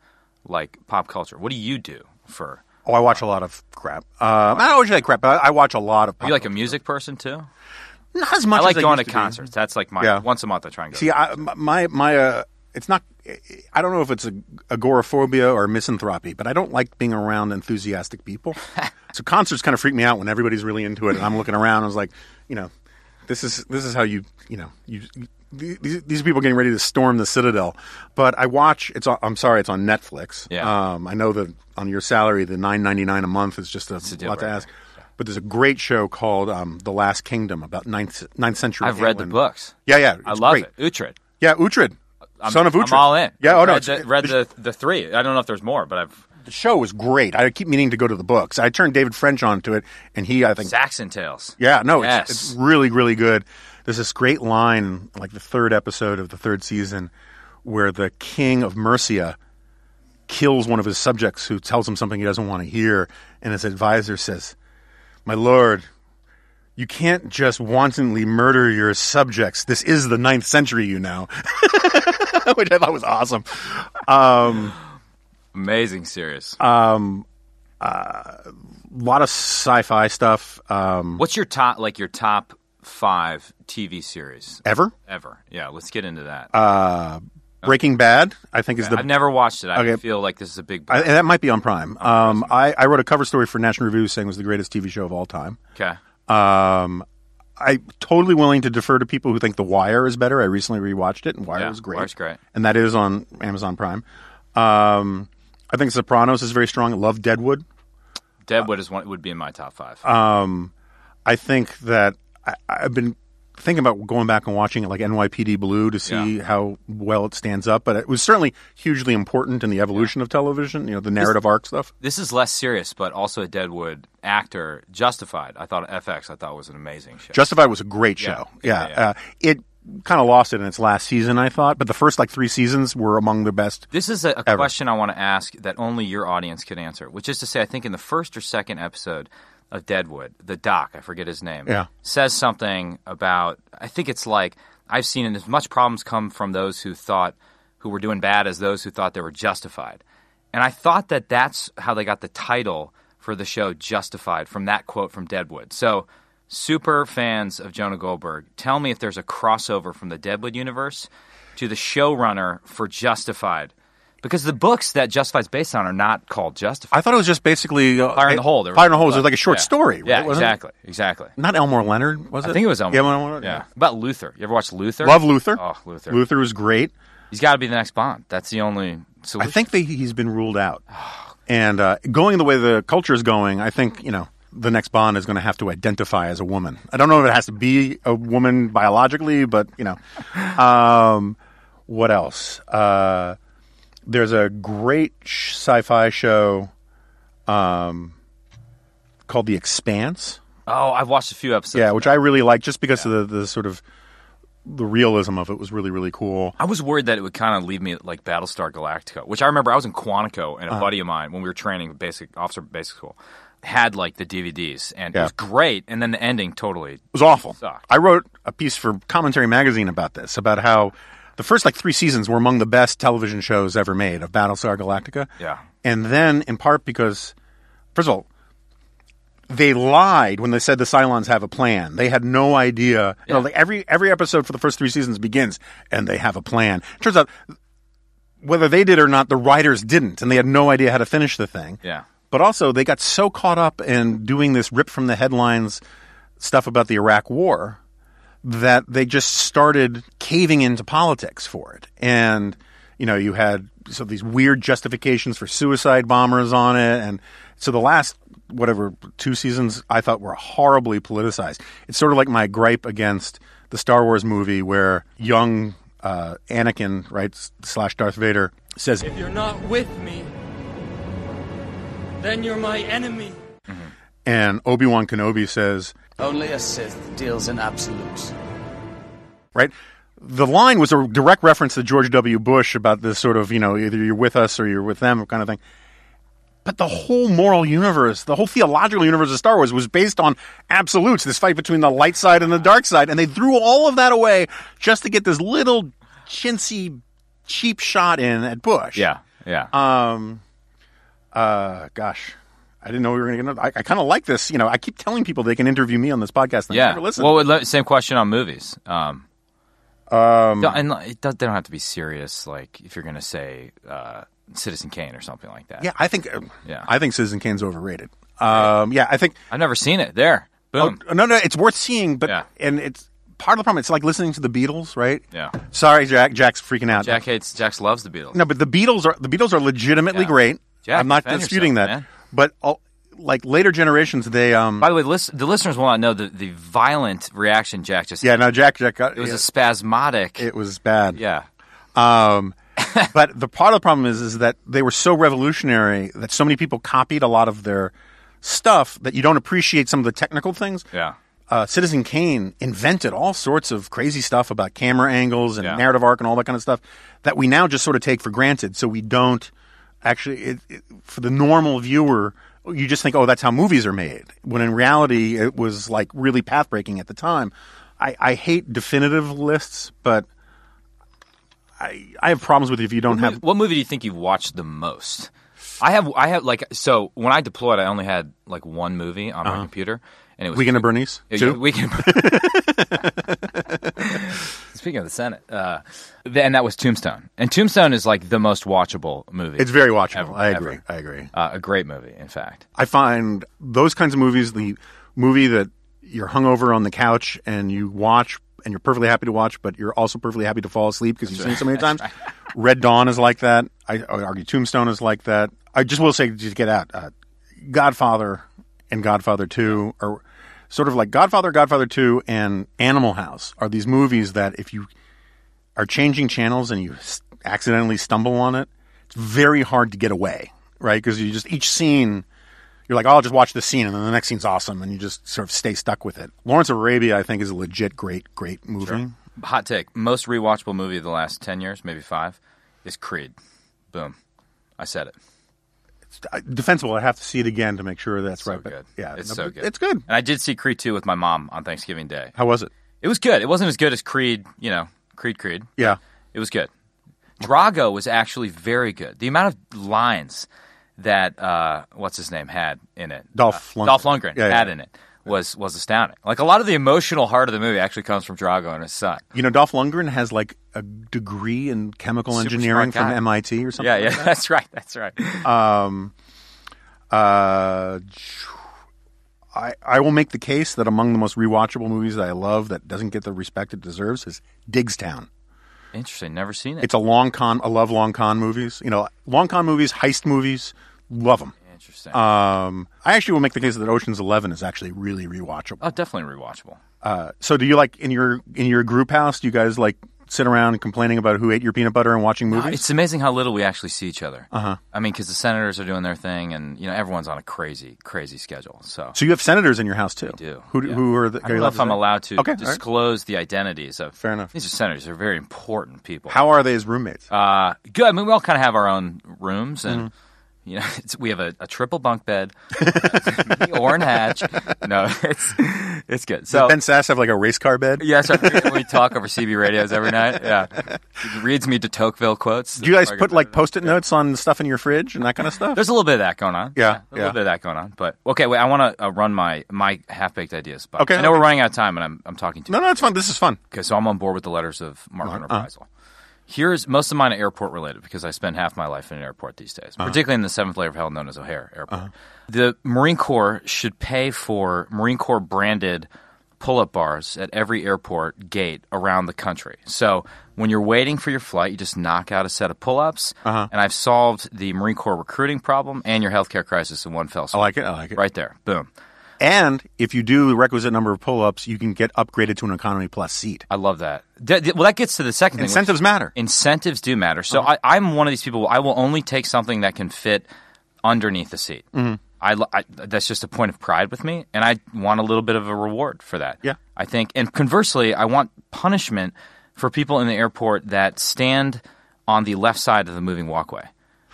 like pop culture? What do you do for? oh, I watch a lot of crap. Uh, I don't always say crap, but I, I watch a lot of. Are you like a music person too? Not as much. I like as going used to be. concerts. That's like my Yeah. once a month I try and go. See, I, my my uh, it's not. I don't know if it's a, agoraphobia or misanthropy, but I don't like being around enthusiastic people. so concerts kind of freak me out when everybody's really into it, and I'm looking around. I was like, you know, this is this is how you you know you. These, these people getting ready to storm the Citadel, but I watch. It's. On, I'm sorry, it's on Netflix. Yeah. Um, I know that on your salary, the nine ninety nine a month is just a, a deal lot to breaker. ask. But there's a great show called um, The Last Kingdom about ninth ninth century. I've read the books. Yeah, yeah, I love great. it. Uhtred. Yeah, Uhtred, I'm, son of Uhtred. I'm all in. Yeah, oh no, read, the, read the the three. I don't know if there's more, but I've the show was great. I keep meaning to go to the books. I turned David French on to it, and he, I think, Saxon Tales. yeah, no, Yes. it's, it's really, really good. There's this great line, like the third episode of the third season, where the king of Mercia kills one of his subjects who tells him something he doesn't want to hear, and his advisor says, "My lord." You can't just wantonly murder your subjects. This is the ninth century, you know, which I thought was awesome. Amazing series. Uh, a lot of sci-fi stuff. Um, What's your top like your top five TV series ever ever? Yeah, let's get into that. Uh, Breaking Bad, I think is the I've never watched it. I Okay. feel like this is a big. I, and that might be on Prime. Um, I, I wrote a cover story for National Review saying it was the greatest TV show of all time. okay. Um, I'm totally willing to defer to people who think The Wire is better. I recently rewatched it, and Wire Yeah, was great. Wire's great. and that is on Amazon Prime. Um, I think Sopranos is very strong. I love Deadwood. Deadwood is one would be in my top five. Uh, I think that I, I've been thinking about going back and watching it like NYPD Blue to see Yeah. how well it stands up. But it was certainly hugely important in the evolution of television. You know, the narrative arc stuff. this is less serious, but also a Deadwood actor. Justified. I thought FX. I thought was an amazing show. Justified was a great Yeah. show. Yeah, Yeah, yeah. Uh, it kind of lost it in its last season, I thought. But the first like three seasons were among the best. This is a, a question I want to ask that only your audience could answer, which is to say, I think in the first or second episode of Deadwood, the doc, I forget his name, Yeah. says something about, I think it's like, I've seen as much problems come from those who thought, who were doing bad as those who thought they were justified. And I thought that that's how they got the title for the show Justified from that quote from Deadwood. So, super fans of Jonah Goldberg, tell me if there's a crossover from the Deadwood universe to the showrunner for Justified. Because the books that Justified's based on are not called Justified. I thought it was just basically uh, Fire in the Hole. there Fire in the Hole was like a short yeah. story. Yeah, wasn't it? exactly, exactly. Not Elmore Leonard, was it? I think it was Elmer. Yeah, Elmore- yeah. About Luther. You ever watched Luther? Love Luther. Oh, Luther. Luther was great. He's got to be the next Bond. That's the only solution. I think they, he's been ruled out. And uh, going the way the culture is going, I think you know the next Bond is going to have to identify as a woman. I don't know if it has to be a woman biologically, but you know, um, what else? Uh, there's a great sci-fi show um, called The Expanse. Oh, I've watched a few episodes. Yeah, which. I really like, just because of the, the sort of the realism of it was really really cool. I was worried that it would kind of leave me like Battlestar Galactica, which I remember I was in Quantico and a Uh-huh. buddy of mine when we were training basic officer basic school had like the DVDs and it was great. And then the ending totally. It was awful. Sucked. I wrote a piece for Commentary Magazine about this, about how the first like three seasons were among the best television shows ever made of Battlestar Galactica. Yeah. And then, in part because, first of all, they lied when they said the Cylons have a plan. They had no idea. You know, like every every episode for the first three seasons begins, and they have a plan. It Turns out, whether they did or not, the writers didn't, and they had no idea how to finish the thing. Yeah. But also, they got so caught up in doing this rip from the headlines stuff about the Iraq War that they just started caving into politics for it. And, you know, you had so these weird justifications for suicide bombers on it. And so the last, whatever, two seasons I thought were horribly politicized. It's sort of like my gripe against the Star Wars movie where young uh, Anakin, right, slash Darth Vader, says, If you're not with me, then you're my enemy. and Obi Wan Kenobi says, Only a Sith deals in absolutes. right? The line was a direct reference to George W. Bush about this sort of, you know, either you're with us or you're with them kind of thing. But the whole moral universe, the whole theological universe of Star Wars was based on absolutes, this fight between the light side and the dark side. And they threw all of that away just to get this little chintzy, cheap shot in at Bush. Yeah. Yeah. Um, uh, gosh. I didn't know we were going to get. I, I kind of like this. You know, I keep telling people they can interview me on this podcast. And yeah. never listen. Well, same question on movies. Um, um, and it does, they don't have to be serious. Like if you're going to say uh, Citizen Kane or something like that. Yeah, I think uh, Yeah. I think Citizen Kane's overrated. Um, yeah, I think I've never seen it. There. Boom. oh, no, no, it's worth seeing, but Yeah. and it's part of the problem. It's like listening to the Beatles, right? Yeah. Sorry, Jack. Jack's freaking out. Jack hates. Jack loves the Beatles. No, but the Beatles are the Beatles are legitimately Yeah. great. Jack, I'm not disputing that, man. but uh, like later generations, they um. By the way, the, lis- the listeners will not know the, the violent reaction Jack just yeah, had. no, Jack. Jack. Got, It was yeah, a spasmodic. it was bad. yeah. Um, but the part of the problem is, is that they were so revolutionary that so many people copied a lot of their stuff that you don't appreciate some of the technical things. Yeah. uh, Citizen Kane invented all sorts of crazy stuff about camera angles and Yeah. narrative arc and all that kind of stuff that we now just sort of take for granted. So we don't actually, it, it, for the normal viewer, you just think, oh, that's how movies are made. When in reality, it was like really path breaking at the time. I, I hate definitive lists, but I, I have problems with it if you don't have. What movie do you think you've watched the most? I have. I have like so. When I deployed, I only had like one movie on my uh-huh. computer, and it was Weekend at Bernie's? Yeah, Two? Weekend. Speaking of the Senate, uh, th- and that was Tombstone, and Tombstone is like the most watchable movie. It's very watchable. Ever, I ever. agree. I agree. uh, a great movie, in fact. I find those kinds of movies, the movie that you're hungover on the couch and you watch and you're perfectly happy to watch, but you're also perfectly happy to fall asleep because you've seen it so many times. Red Dawn is like that. I, I would argue Tombstone is like that. I just will say, just get out. Uh, Godfather and Godfather 2 are sort of like Godfather, Godfather 2, and Animal House are these movies that if you are changing channels and you accidentally stumble on it, it's very hard to get away, right? Because you just each scene, you're like, oh, I'll just watch this scene, and then the next scene's awesome, and you just sort of stay stuck with it. Lawrence of Arabia, I think, is a legit great, great movie. Hot take: most rewatchable movie of the last ten years, maybe five, is Creed. Boom, I said it. Defensible. I have to see it again to make sure that's So right. But good. yeah, it's no, so good. It's good. And I did see Creed two with my mom on Thanksgiving Day. How was it? It was good. It wasn't as good as Creed, you know, Creed Creed. Yeah. It was good. Drago was actually very good. The amount of lines that uh, what's his name had in it, Dolph uh, Lundgren. Dolph Lundgren Yeah, yeah. had in it was was astounding. Like a lot of the emotional heart of the movie actually comes from Drago and his son. You know, Dolph Lundgren has like a degree in chemical Super engineering from. MIT or something. Yeah, yeah, like that. that's right, that's right. Um, Uh, I I will make the case that among the most rewatchable movies that I love that doesn't get the respect it deserves is Diggstown. Interesting. Never seen it. It's a long con. I love long con movies. You know, long con movies, heist movies, love them. Interesting. Um, I actually will make the case that Ocean's Eleven is actually really rewatchable. oh, definitely rewatchable. Uh, so, do you like in your in your group house? Do you guys like sit around complaining about who ate your peanut butter and watching movies? It's amazing how little we actually see each other. Uh-huh. I mean, because the senators are doing their thing, and you know everyone's on a crazy, crazy schedule. So so you have senators in your house too. do. Who yeah. who are the? I are don't know if I'm allowed to Okay, all right. disclose the identities of. Fair enough. These are senators. They're very important people. How are they as roommates? Uh, good. I mean, we all kind of have our own rooms, and Mm-hmm. You know, it's, we have a, a triple bunk bed, Orrin Hatch. No, it's it's good. So ben Sasse have like a race car bed. yes, I- we talk over CB radios every night. Yeah, he reads me de Tocqueville quotes. Do you guys put like post-it notes on stuff in your fridge and that kind of stuff? There's a little bit of that going on. Yeah, a little bit of that going on. But okay, wait. I want to uh, run my my half baked ideas. But Okay, I know okay. we're running out of time, and I'm I'm talking to you. no, no, it's fun. This is fun. Okay, so I'm on board with the letters of marque Hunter uh. Here's most of mine are airport related because I spend half my life in an airport these days, Uh-huh. particularly in the seventh layer of hell known as O'Hare Airport. The Marine Corps should pay for Marine Corps branded pull up bars at every airport gate around the country. So when you're waiting for your flight, you just knock out a set of pull ups, Uh-huh. and I've solved the Marine Corps recruiting problem and your healthcare crisis in one fell swoop. I like it. I like it. Right there. Boom. And if you do the requisite number of pull-ups, you can get upgraded to an economy plus seat. I love that. Th- th- well, that gets to the second thing. Incentives matter. Incentives do matter. So Uh-huh. I, I'm one of these people. I will only take something that can fit underneath the seat. Mm-hmm. I, I- that's just a point of pride with me, and I want a little bit of a reward for that. Yeah. I think. And conversely, I want punishment for people in the airport that stand on the left side of the moving walkway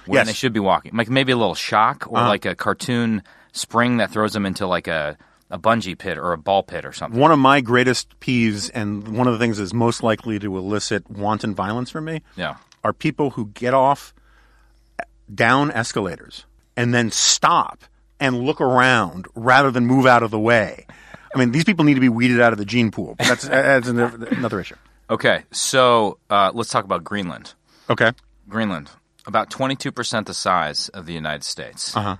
when Yes. Uh-huh. they should be walking. Like maybe a little shock or like a cartoon spring that throws them into like a a bungee pit or a ball pit or something. One of my greatest peeves, and one of the things that's most likely to elicit wanton violence from me, Yeah. are people who get off down escalators and then stop and look around rather than move out of the way. I mean, these people need to be weeded out of the gene pool. But that's, that's another another issue. Okay, so uh, let's talk about Greenland. Okay. Greenland, about 22% the size of the United States. Uh-huh.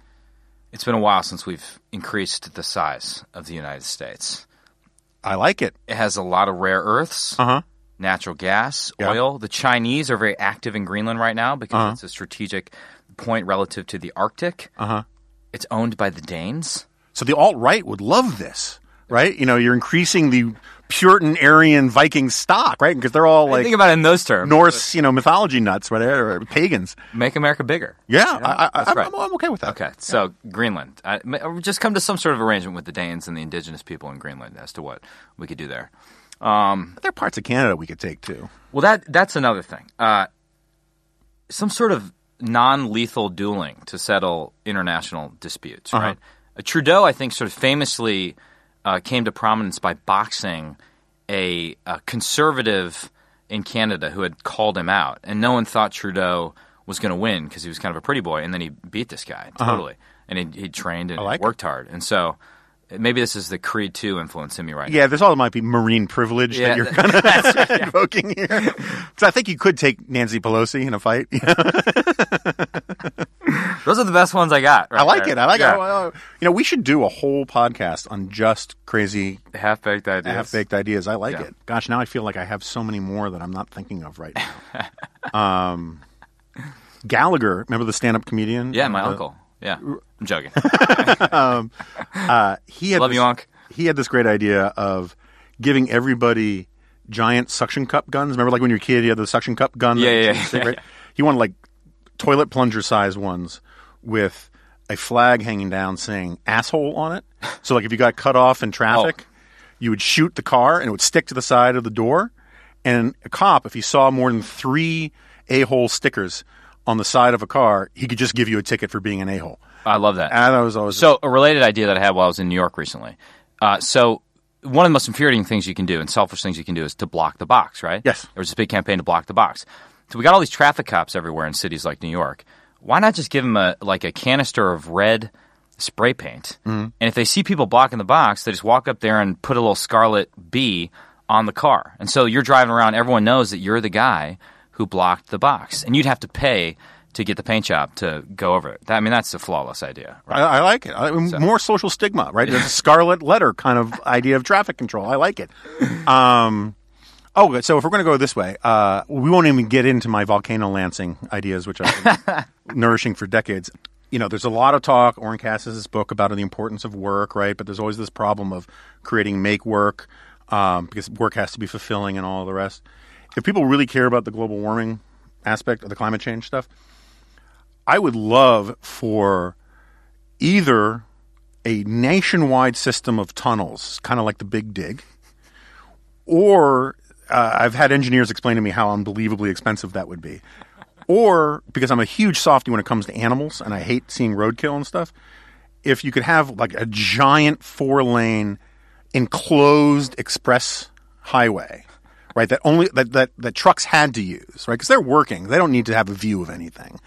It's been a while since we've increased the size of the United States. I like it. It has a lot of rare earths, Uh huh. natural gas, Yeah. oil. The Chinese are very active in Greenland right now because Uh-huh. it's a strategic point relative to the Arctic. Uh huh. It's owned by the Danes. So the alt right would love this, right? You know, you're increasing the Puritan, Aryan, Viking stock, right? Because they're all like Think about it in those terms. Norse, you know, mythology nuts, whatever, pagans. Make America bigger. Yeah, I, I, that's I'm, right. I'm, I'm okay with that. Okay, so Greenland. I, just come to some sort of arrangement with the Danes and the indigenous people in Greenland as to what we could do there. There are parts of Canada we could take too. Well, that that's another thing. Uh, some sort of non-lethal dueling to settle international disputes, right? Uh, Trudeau, I think, sort of famously uh, came to prominence by boxing a, a conservative in Canada who had called him out, and no one thought Trudeau was going to win because he was kind of a pretty boy, and then he beat this guy totally, and he, he trained and like it. worked hard, and so. Maybe this is the Creed 2 influence in me right now. Yeah, this all might be marine privilege Yeah, that you're kind of invoking here. Because I think you could take Nancy Pelosi in a fight. Those are the best ones I got. I like it. I like Yeah. it. Uh, You know, we should do a whole podcast on just crazy half baked ideas. half baked ideas. I like Yeah. it. Gosh, now I feel like I have so many more that I'm not thinking of right now. um, Gallagher, remember the stand up comedian? Yeah, my Uh, uncle. Yeah, I'm joking. He had Love this, you, Unc. He had this great idea of giving everybody giant suction cup guns. Remember, like when you were a kid, you had the suction cup gun. Yeah, that yeah, stick, yeah. He wanted like toilet plunger size ones with a flag hanging down saying "asshole" on it. So, like if you got cut off in traffic, Oh. you would shoot the car and it would stick to the side of the door. And a cop, if he saw more than three a hole stickers on the side of a car, he could just give you a ticket for being an a hole. I love that. And that was always So, a related idea that I had while I was in New York recently. Uh, so, one of the most infuriating things you can do and selfish things you can do is to block the box, right? Yes. There was this big campaign to block the box. So, we got all these traffic cops everywhere in cities like New York. Why not just give them a like a canister of red spray paint? Mm-hmm. And if they see people blocking the box, they just walk up there and put a little scarlet B on the car. And so you're driving around, everyone knows that you're the guy who blocked the box. And you'd have to pay to get the paint shop to go over it. That, I mean, that's a flawless idea. Right? I, I like it. I, More social stigma, right? There's a scarlet letter kind of idea of traffic control. I like it. Um, oh, good. so if we're going to go this way, uh, we won't even get into my volcano lancing ideas, which I've been nourishing for decades. You know, there's a lot of talk. Has this book about the importance of work, right? But there's always this problem of creating make work um, because work has to be fulfilling and all the rest. If people really care about the global warming aspect of the climate change stuff, I would love for either a nationwide system of tunnels, kind of like the Big Dig, or uh, I've had engineers explain to me how unbelievably expensive that would be. Or because I'm a huge softy when it comes to animals and I hate seeing roadkill and stuff, if you could have like a giant four lane enclosed express highway, right? That only that, that that trucks had to use, right? Because they're working, they don't need to have a view of anything,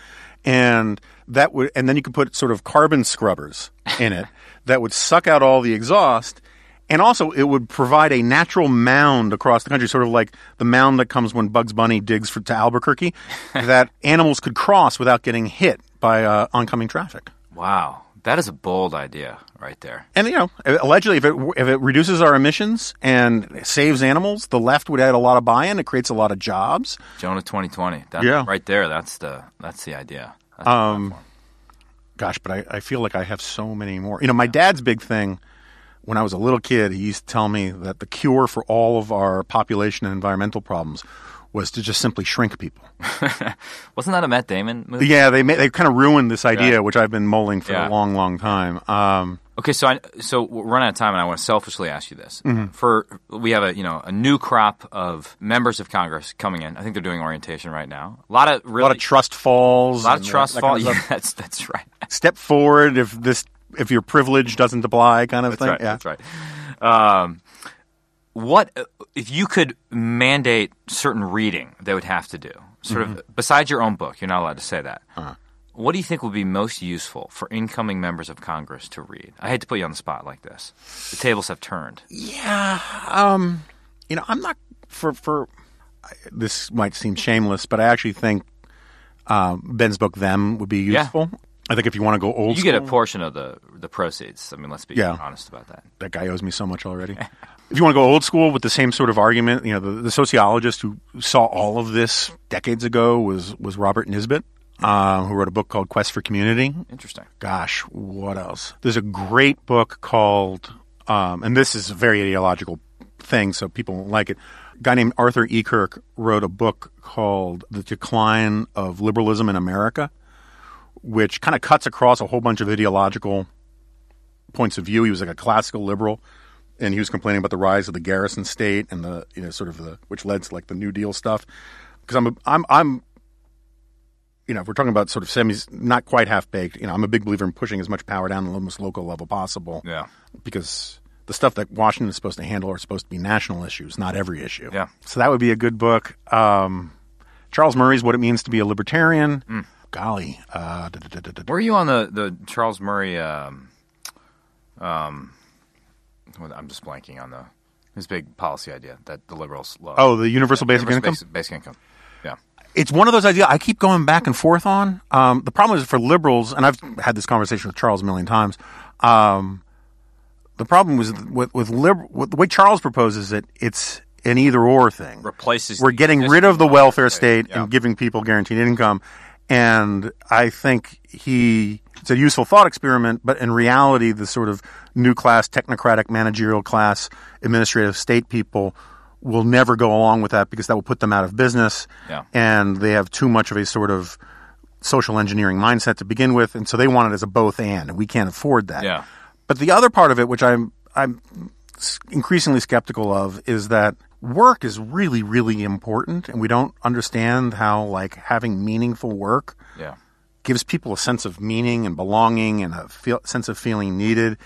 and that would and then you could put sort of carbon scrubbers in it that would suck out all the exhaust. And also, it would provide a natural mound across the country, sort of like the mound that comes when Bugs Bunny digs for, to Albuquerque, that animals could cross without getting hit by uh, oncoming traffic. Wow. That is a bold idea right there. And you know, allegedly, if it if it reduces our emissions and saves animals, the left would add a lot of buy-in. It creates a lot of jobs. Jonah 2020. That, Yeah. Right there. That's the that's the idea. That's Um, gosh, but I, I feel like I have so many more. You know, my dad's big thing when I was a little kid, he used to tell me that the cure for all of our population and environmental problems was to just simply shrink people. Wasn't that a Matt Damon movie? Yeah, they they kind of ruined this idea, Yeah. which I've been mulling for Yeah. a long, long time. Um, Okay, so I, so we're running out of time, and I want to selfishly ask you this: Mm-hmm. for we have a you know a new crop of members of Congress coming in. I think they're doing orientation right now. A lot of a lot of trust falls. a lot of trust that fall. kind of yeah, that's that's right. Step forward if this if your privilege doesn't apply, kind of That's thing. right. yeah. That's right. Um, what if you could mandate certain reading they would have to do? Sort Mm-hmm. of besides your own book, you're not allowed to say that. Uh-huh. What do you think would be most useful for incoming members of Congress to read? I hate to put you on the spot like this. The tables have turned. Yeah, um, you know, I'm not for for. This might seem shameless, but I actually think um, Ben's book "Them" would be Yeah. useful. I think if you want to go old, You get a portion of the the proceeds. I mean, let's be Yeah. honest about that. that guy owes me so much already. if you want to go old school with the same sort of argument, you know, the, the sociologist who saw all of this decades ago was was Robert Nisbet, uh, who wrote a book called Quest for Community. Interesting. Gosh, what else? There's a great book called, um, and this is a very ideological thing, so people won't like it. A guy named Arthur E. Kirk wrote a book called The Decline of Liberalism in America, which kind of cuts across a whole bunch of ideological points of view. He was like a classical liberal, and he was complaining about the rise of the garrison state and the you know sort of the which led to like the New Deal stuff. Because I'm a, I'm I'm you know if we're talking about sort of semis not quite half baked. You know I'm a big believer in pushing as much power down to the most local level possible. Yeah. Because the stuff that Washington is supposed to handle are supposed to be national issues, not every issue. Yeah. So that would be a good book. Um, Charles Murray's What It Means to Be a Libertarian. Hmm. Golly. Uh, da- da- da- Were you on the the Charles Murray? Um, um, I'm just blanking on the his big policy idea that the liberals love. Oh, the universal basic Universal income. Basic, basic income. Yeah. it's one of those ideas I keep going back and forth on. Um, the problem is for liberals, and I've had this conversation with Charles a million times. Um, the problem was with with, liber- with the way Charles proposes it, it's an either or thing. Replaces We're getting rid of the welfare welfare state. state Yeah. and giving people guaranteed income, and I think he it's a useful thought experiment. But in reality, the sort of new class, technocratic, managerial class, administrative state people will never go along with that because that will put them out of business Yeah. and they have too much of a sort of social engineering mindset to begin with, and so they want it as a both and, and we can't afford that. Yeah. But the other part of it, which I'm I'm increasingly skeptical of, is that work is really, really important, and we don't understand how like having meaningful work Yeah. gives people a sense of meaning and belonging and a feel, sense of feeling needed.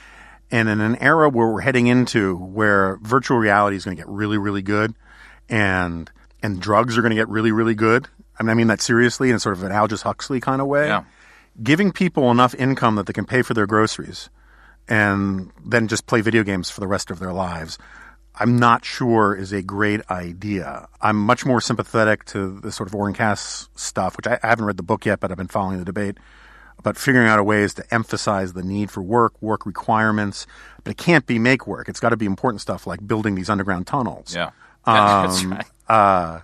And in an era where we're heading into where virtual reality is going to get really, really good and and drugs are going to get really, really good. I mean, I mean that seriously in sort of an Aldous Huxley kind of way. Yeah. Giving people enough income that they can pay for their groceries and then just play video games for the rest of their lives. I'm not sure is a great idea. I'm much more sympathetic to the sort of Oren Cass stuff, which I, I haven't read the book yet, but I've been following the debate about figuring out a ways to emphasize the need for work, work requirements. But it can't be make work. It's got to be important stuff like building these underground tunnels. Yeah. That's Um, right.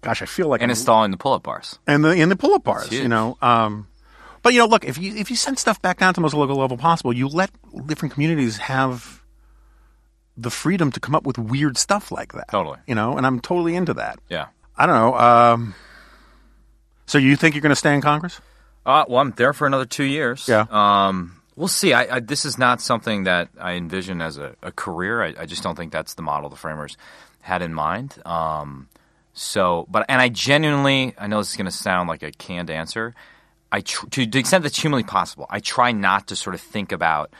Gosh, I feel like And I'm- installing the pull-up bars. and the in the pull-up bars, you know. Um, but you know, look, if you if you send stuff back down to the most local level possible, you let different communities have the freedom to come up with weird stuff like that. Totally. you know, and I'm totally into that. Yeah. I don't know. Um, so you think you're going to stay in Congress? Uh, well, I'm there for another two years. Yeah. Um, we'll see. I, I, this is not something that I envision as a, a career. I, I just don't think that's the model the framers had in mind. Um, so, but and I genuinely, I know this is going to sound like a canned answer. I tr- to the extent that's humanly possible, I try not to sort of think about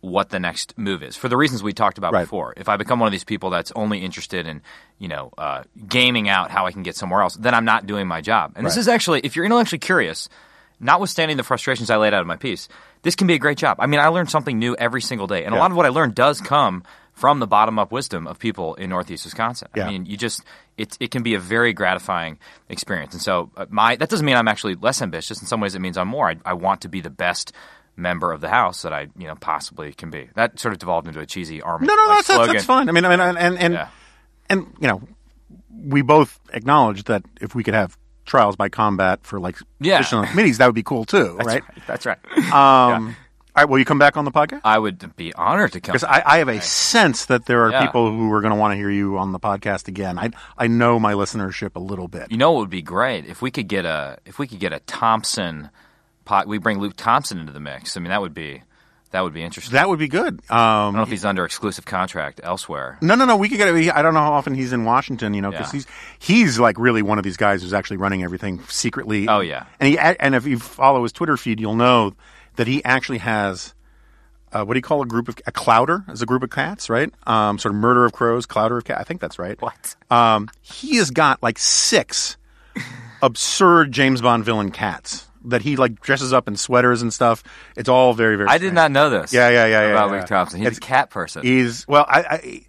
what the next move is for the reasons we talked about Right. before. If I become one of these people that's only interested in, you know, uh, gaming out how I can get somewhere else, then I'm not doing my job. And this is actually, if you're intellectually curious, notwithstanding the frustrations I laid out in my piece, this can be a great job. I mean, I learn something new every single day, and a lot of what I learn does come from the bottom up wisdom of people in Northeast Wisconsin. Yeah. I mean, you just it it can be a very gratifying experience, and so uh, my that doesn't mean I'm actually less ambitious. In some ways, it means I'm more. I, I want to be the best member of the House that I you know possibly can be. That sort of devolved into a cheesy army No, no, like that's, that's slogan. that's fine. I mean, I mean, and and and, Yeah. and you know, we both acknowledge that if we could have trials by combat for like Yeah. additional committees, that would be cool too, That's right? That's right. Um, All right, will you come back on the podcast? I would be honored to come. Because I, I have a sense that there are Yeah. people who are going to want to hear you on the podcast again. I I know my listenership a little bit. You know it would be great if we could get a if we could get a Thompson pot. We bring Luke Thompson into the mix. I mean, that would be that would be interesting. That would be good. I don't know Um, if he's under exclusive contract elsewhere. no, no, no. We could get. it. I don't know how often he's in Washington. You know, because Yeah. he's he's like really one of these guys who's actually running everything secretly. Oh, yeah. and he and if you follow his Twitter feed, you'll know that he actually has. Uh, what do you call a group of a clouder? As a group of cats, right? Um, sort of murder of crows, clouder of cats. I think that's right. What? Um, he has got like six absurd James Bond villain cats that he like dresses up in sweaters and stuff. It's all very, very. I did not know this. Yeah, yeah, yeah, yeah, About yeah. Luke Thompson. He's It's- a cat person. He's well, I, I,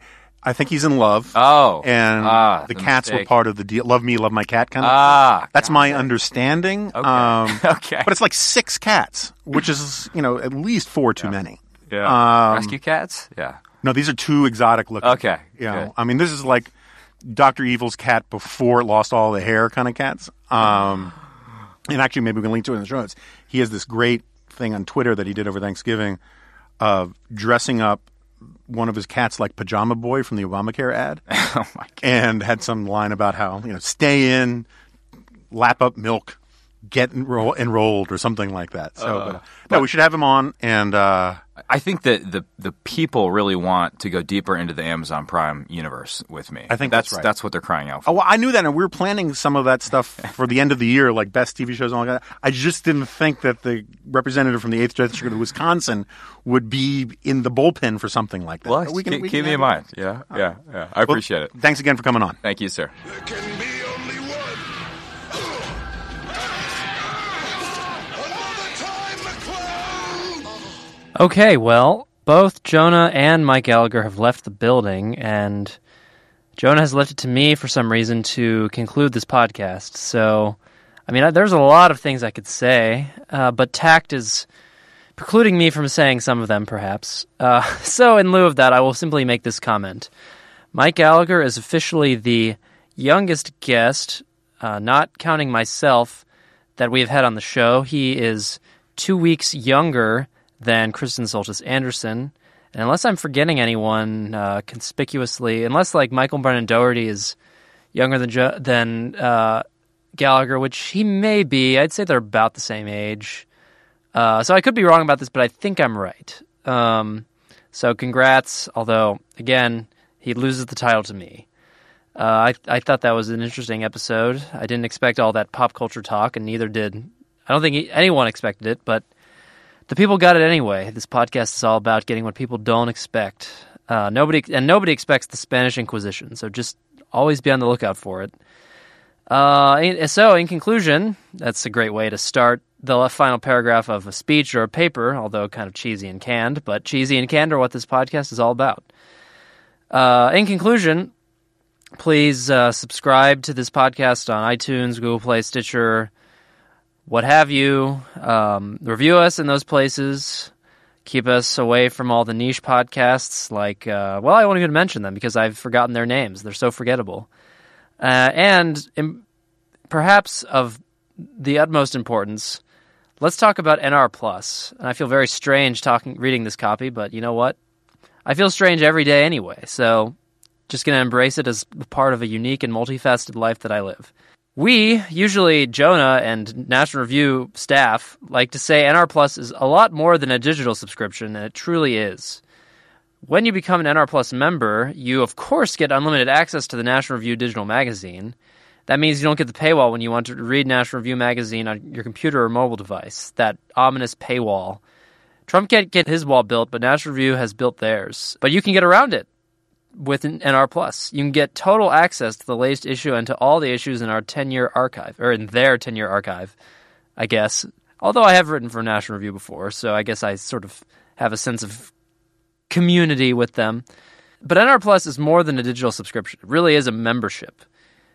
I think he's in love. Oh. and Ah, the the cats were part of the deal. Love me, love my cat kind of. Ah, that's my it. understanding. Okay. Um, Okay. but it's like six cats, which is you know at least four too many. yeah. um, Rescue cats. Yeah. No, these are too exotic looking. Okay, You know. I mean, this is like Doctor Evil's cat before it lost all the hair kind of cats. Um, and actually, maybe we can link to it in the show notes. He has this great thing on Twitter that he did over Thanksgiving of dressing up one of his cats like Pajama Boy from the Obamacare ad, Oh my god. and had some line about how you know stay in, lap up milk, get enroll- enrolled or something like that. So, but, uh, no, we should have him on and. uh I think that the the people really want to go deeper into the Amazon Prime universe with me. I think that's right. That's what they're crying out Oh, for. well, I knew that, and we were planning some of that stuff for the end of the year, like best TV shows and all that. I just didn't think that the representative from the Eighth District of Wisconsin would be in the bullpen for something like that. Well, we can- keep, we keep me in mind. Yeah, yeah, yeah. I appreciate it. Thanks again for coming on. Thank you, sir. Okay, well, both Jonah and Mike Gallagher have left the building, and Jonah has left it to me for some reason to conclude this podcast. So, I mean, I, there's a lot of things I could say, uh, but tact is precluding me from saying some of them, perhaps. Uh, so, in lieu of that, I will simply make this comment. Mike Gallagher is officially the youngest guest, uh, not counting myself, that we have had on the show. He is two weeks younger than Kristen Soltis Anderson. And unless I'm forgetting anyone uh, conspicuously, unless like Michael Brendan Dougherty is younger than jo- than uh, Gallagher, which he may be, I'd say they're about the same age. Uh, so I could be wrong about this, but I think I'm right. Um, so congrats. Although Again, he loses the title to me. Uh, I I thought that was an interesting episode. I didn't expect all that pop culture talk, and neither did I don't think anyone expected it. But the people got it anyway. This podcast is all about getting what people don't expect. Uh, nobody and nobody expects the Spanish Inquisition, so just always be on the lookout for it. Uh, so, in conclusion, that's a great way to start the final paragraph of a speech or a paper, although kind of cheesy and canned, but cheesy and canned are what this podcast is all about. Uh, in conclusion, please uh, subscribe to this podcast on iTunes, Google Play, Stitcher, what have you. Um, review us in those places. Keep us away from all the niche podcasts like, uh, well, I won't even mention them because I've forgotten their names. They're so forgettable. Uh, and im- perhaps of the utmost importance, let's talk about NR Plus. And I feel very strange talking, reading this copy, but you know what? I feel strange every day anyway. So just going to embrace it as part of a unique and multifaceted life that I live. We, usually Jonah and National Review staff, like to say NR Plus is a lot more than a digital subscription, and it truly is. When you become an NR Plus member, you of course get unlimited access to the National Review digital magazine. That means you don't get the paywall when you want to read National Review magazine on your computer or mobile device. That ominous paywall. Trump can't get his wall built, but National Review has built theirs. But you can get around it with an NR Plus. You can get total access to the latest issue and to all the issues in our 10-year archive, or in their 10-year archive, I guess. Although I have written for National Review before, so I guess I sort of have a sense of community with them. But NR Plus is more than a digital subscription. It really is a membership.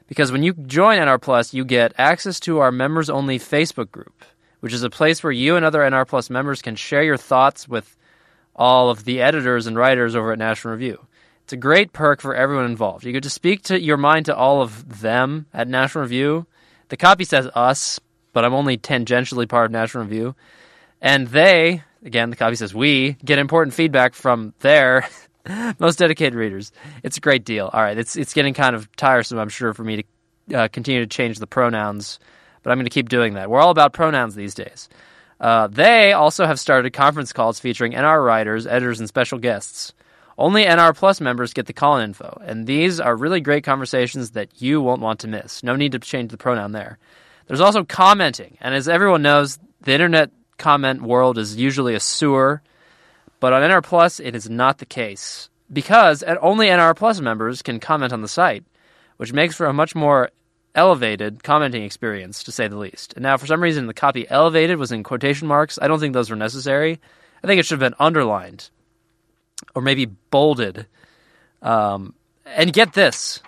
Because when you join NR Plus, you get access to our members only Facebook group, which is a place where you and other NR Plus members can share your thoughts with all of the editors and writers over at National Review. It's a great perk for everyone involved. You get to speak to your mind to all of them at National Review. The copy says us, but I'm only tangentially part of National Review. And they, again, the copy says we, get important feedback from their most dedicated readers. It's a great deal. All right, it's it's getting kind of tiresome, I'm sure, for me to uh, continue to change the pronouns, but I'm going to keep doing that. We're all about pronouns these days. Uh, they also have started conference calls featuring NR writers, editors, and special guests. Only NR Plus members get the call in info, and these are really great conversations that you won't want to miss. No need to change the pronoun there. There's also commenting, and as everyone knows, the internet comment world is usually a sewer, but on NR Plus, it is not the case because only NR Plus members can comment on the site, which makes for a much more elevated commenting experience, to say the least. And now, for some reason, the copy elevated was in quotation marks. I don't think those were necessary. I think it should have been underlined or maybe bolded. Um, and get this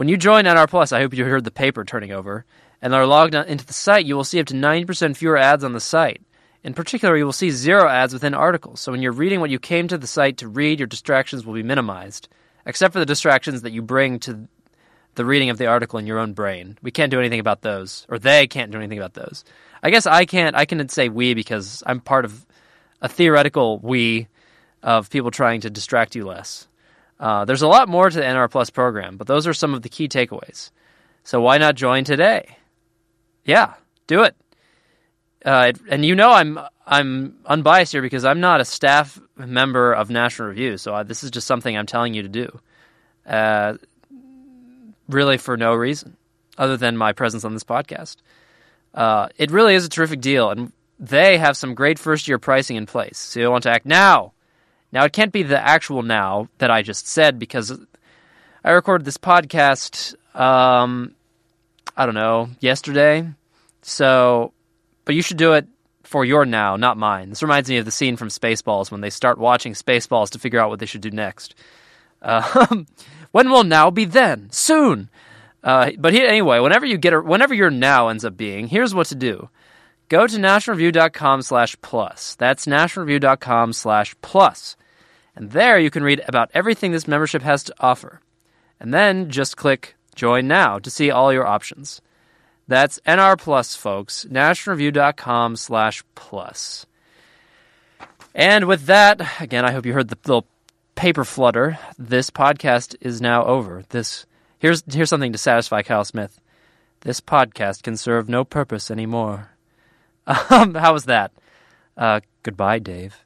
when you join NR Plus, I hope you heard the paper turning over, and are logged into the site, you will see up to 90% fewer ads on the site. In particular, you will see zero ads within articles. So when you're reading what you came to the site to read, your distractions will be minimized, except for the distractions that you bring to the reading of the article in your own brain. We can't do anything about those, or they can't do anything about those. I guess I can't. I can say we because I'm part of a theoretical we of people trying to distract you less. Uh, there's a lot more to the NR Plus program, but those are some of the key takeaways. So why not join today? Yeah, do it. Uh, and you know I'm I'm unbiased here because I'm not a staff member of National Review, so I, this is just something I'm telling you to do. Uh, really, for no reason other than my presence on this podcast. Uh, it really is a terrific deal, and they have some great first year pricing in place. So you want to act now. Now it can't be the actual now that I just said because I recorded this podcast. Um, I don't know yesterday. So, but you should do it for your now, not mine. This reminds me of the scene from Spaceballs when they start watching Spaceballs to figure out what they should do next. Um, when will now be then? Soon. Uh, but he, anyway, whenever you get, a, whenever your now ends up being, here's what to do. Go to nationalreview.com slash plus. That's nationalreview.com slash plus. And there you can read about everything this membership has to offer. And then just click join now to see all your options. That's NR Plus, folks. Nationalreview.com slash plus. And with that, again, I hope you heard the little paper flutter. This podcast is now over. This here's here's something to satisfy Kyle Smith. This podcast can serve no purpose anymore. Um, how was that? Uh, goodbye, Dave.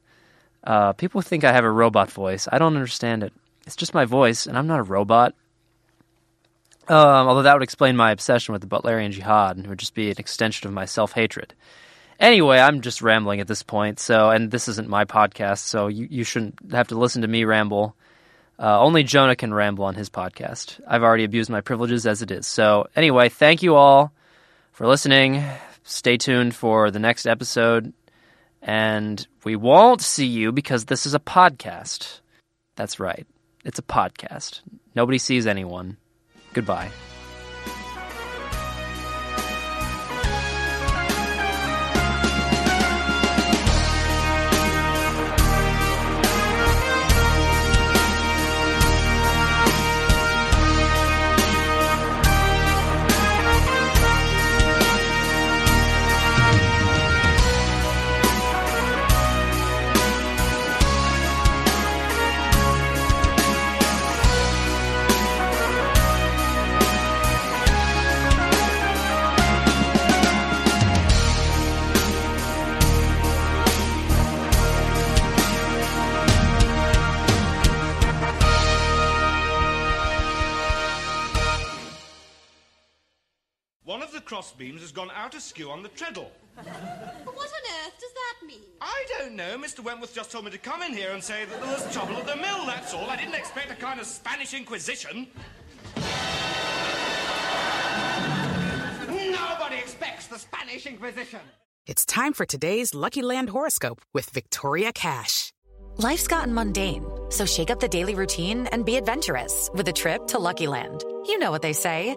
Uh, people think I have a robot voice. I don't understand it. It's just my voice, and I'm not a robot. Um, although that would explain my obsession with the Butlerian Jihad, and it would just be an extension of my self hatred. Anyway, I'm just rambling at this point, so and this isn't my podcast, so you, you shouldn't have to listen to me ramble. Uh, only Jonah can ramble on his podcast. I've already abused my privileges as it is. So, anyway, thank you all for listening. Stay tuned for the next episode. And we won't see you because this is a podcast. That's right. It's a podcast. Nobody sees anyone. Goodbye. Crossbeams has gone out askew on the treadle. But what on earth does that mean? I don't know. Mr. Wentworth just told me to come in here and say that there was trouble at the mill, that's all. I didn't expect a kind of Spanish Inquisition. Nobody expects the Spanish Inquisition. It's time for today's Lucky Land horoscope with Victoria Cash. Life's gotten mundane, so shake up the daily routine and be adventurous with a trip to Lucky Land. You know what they say.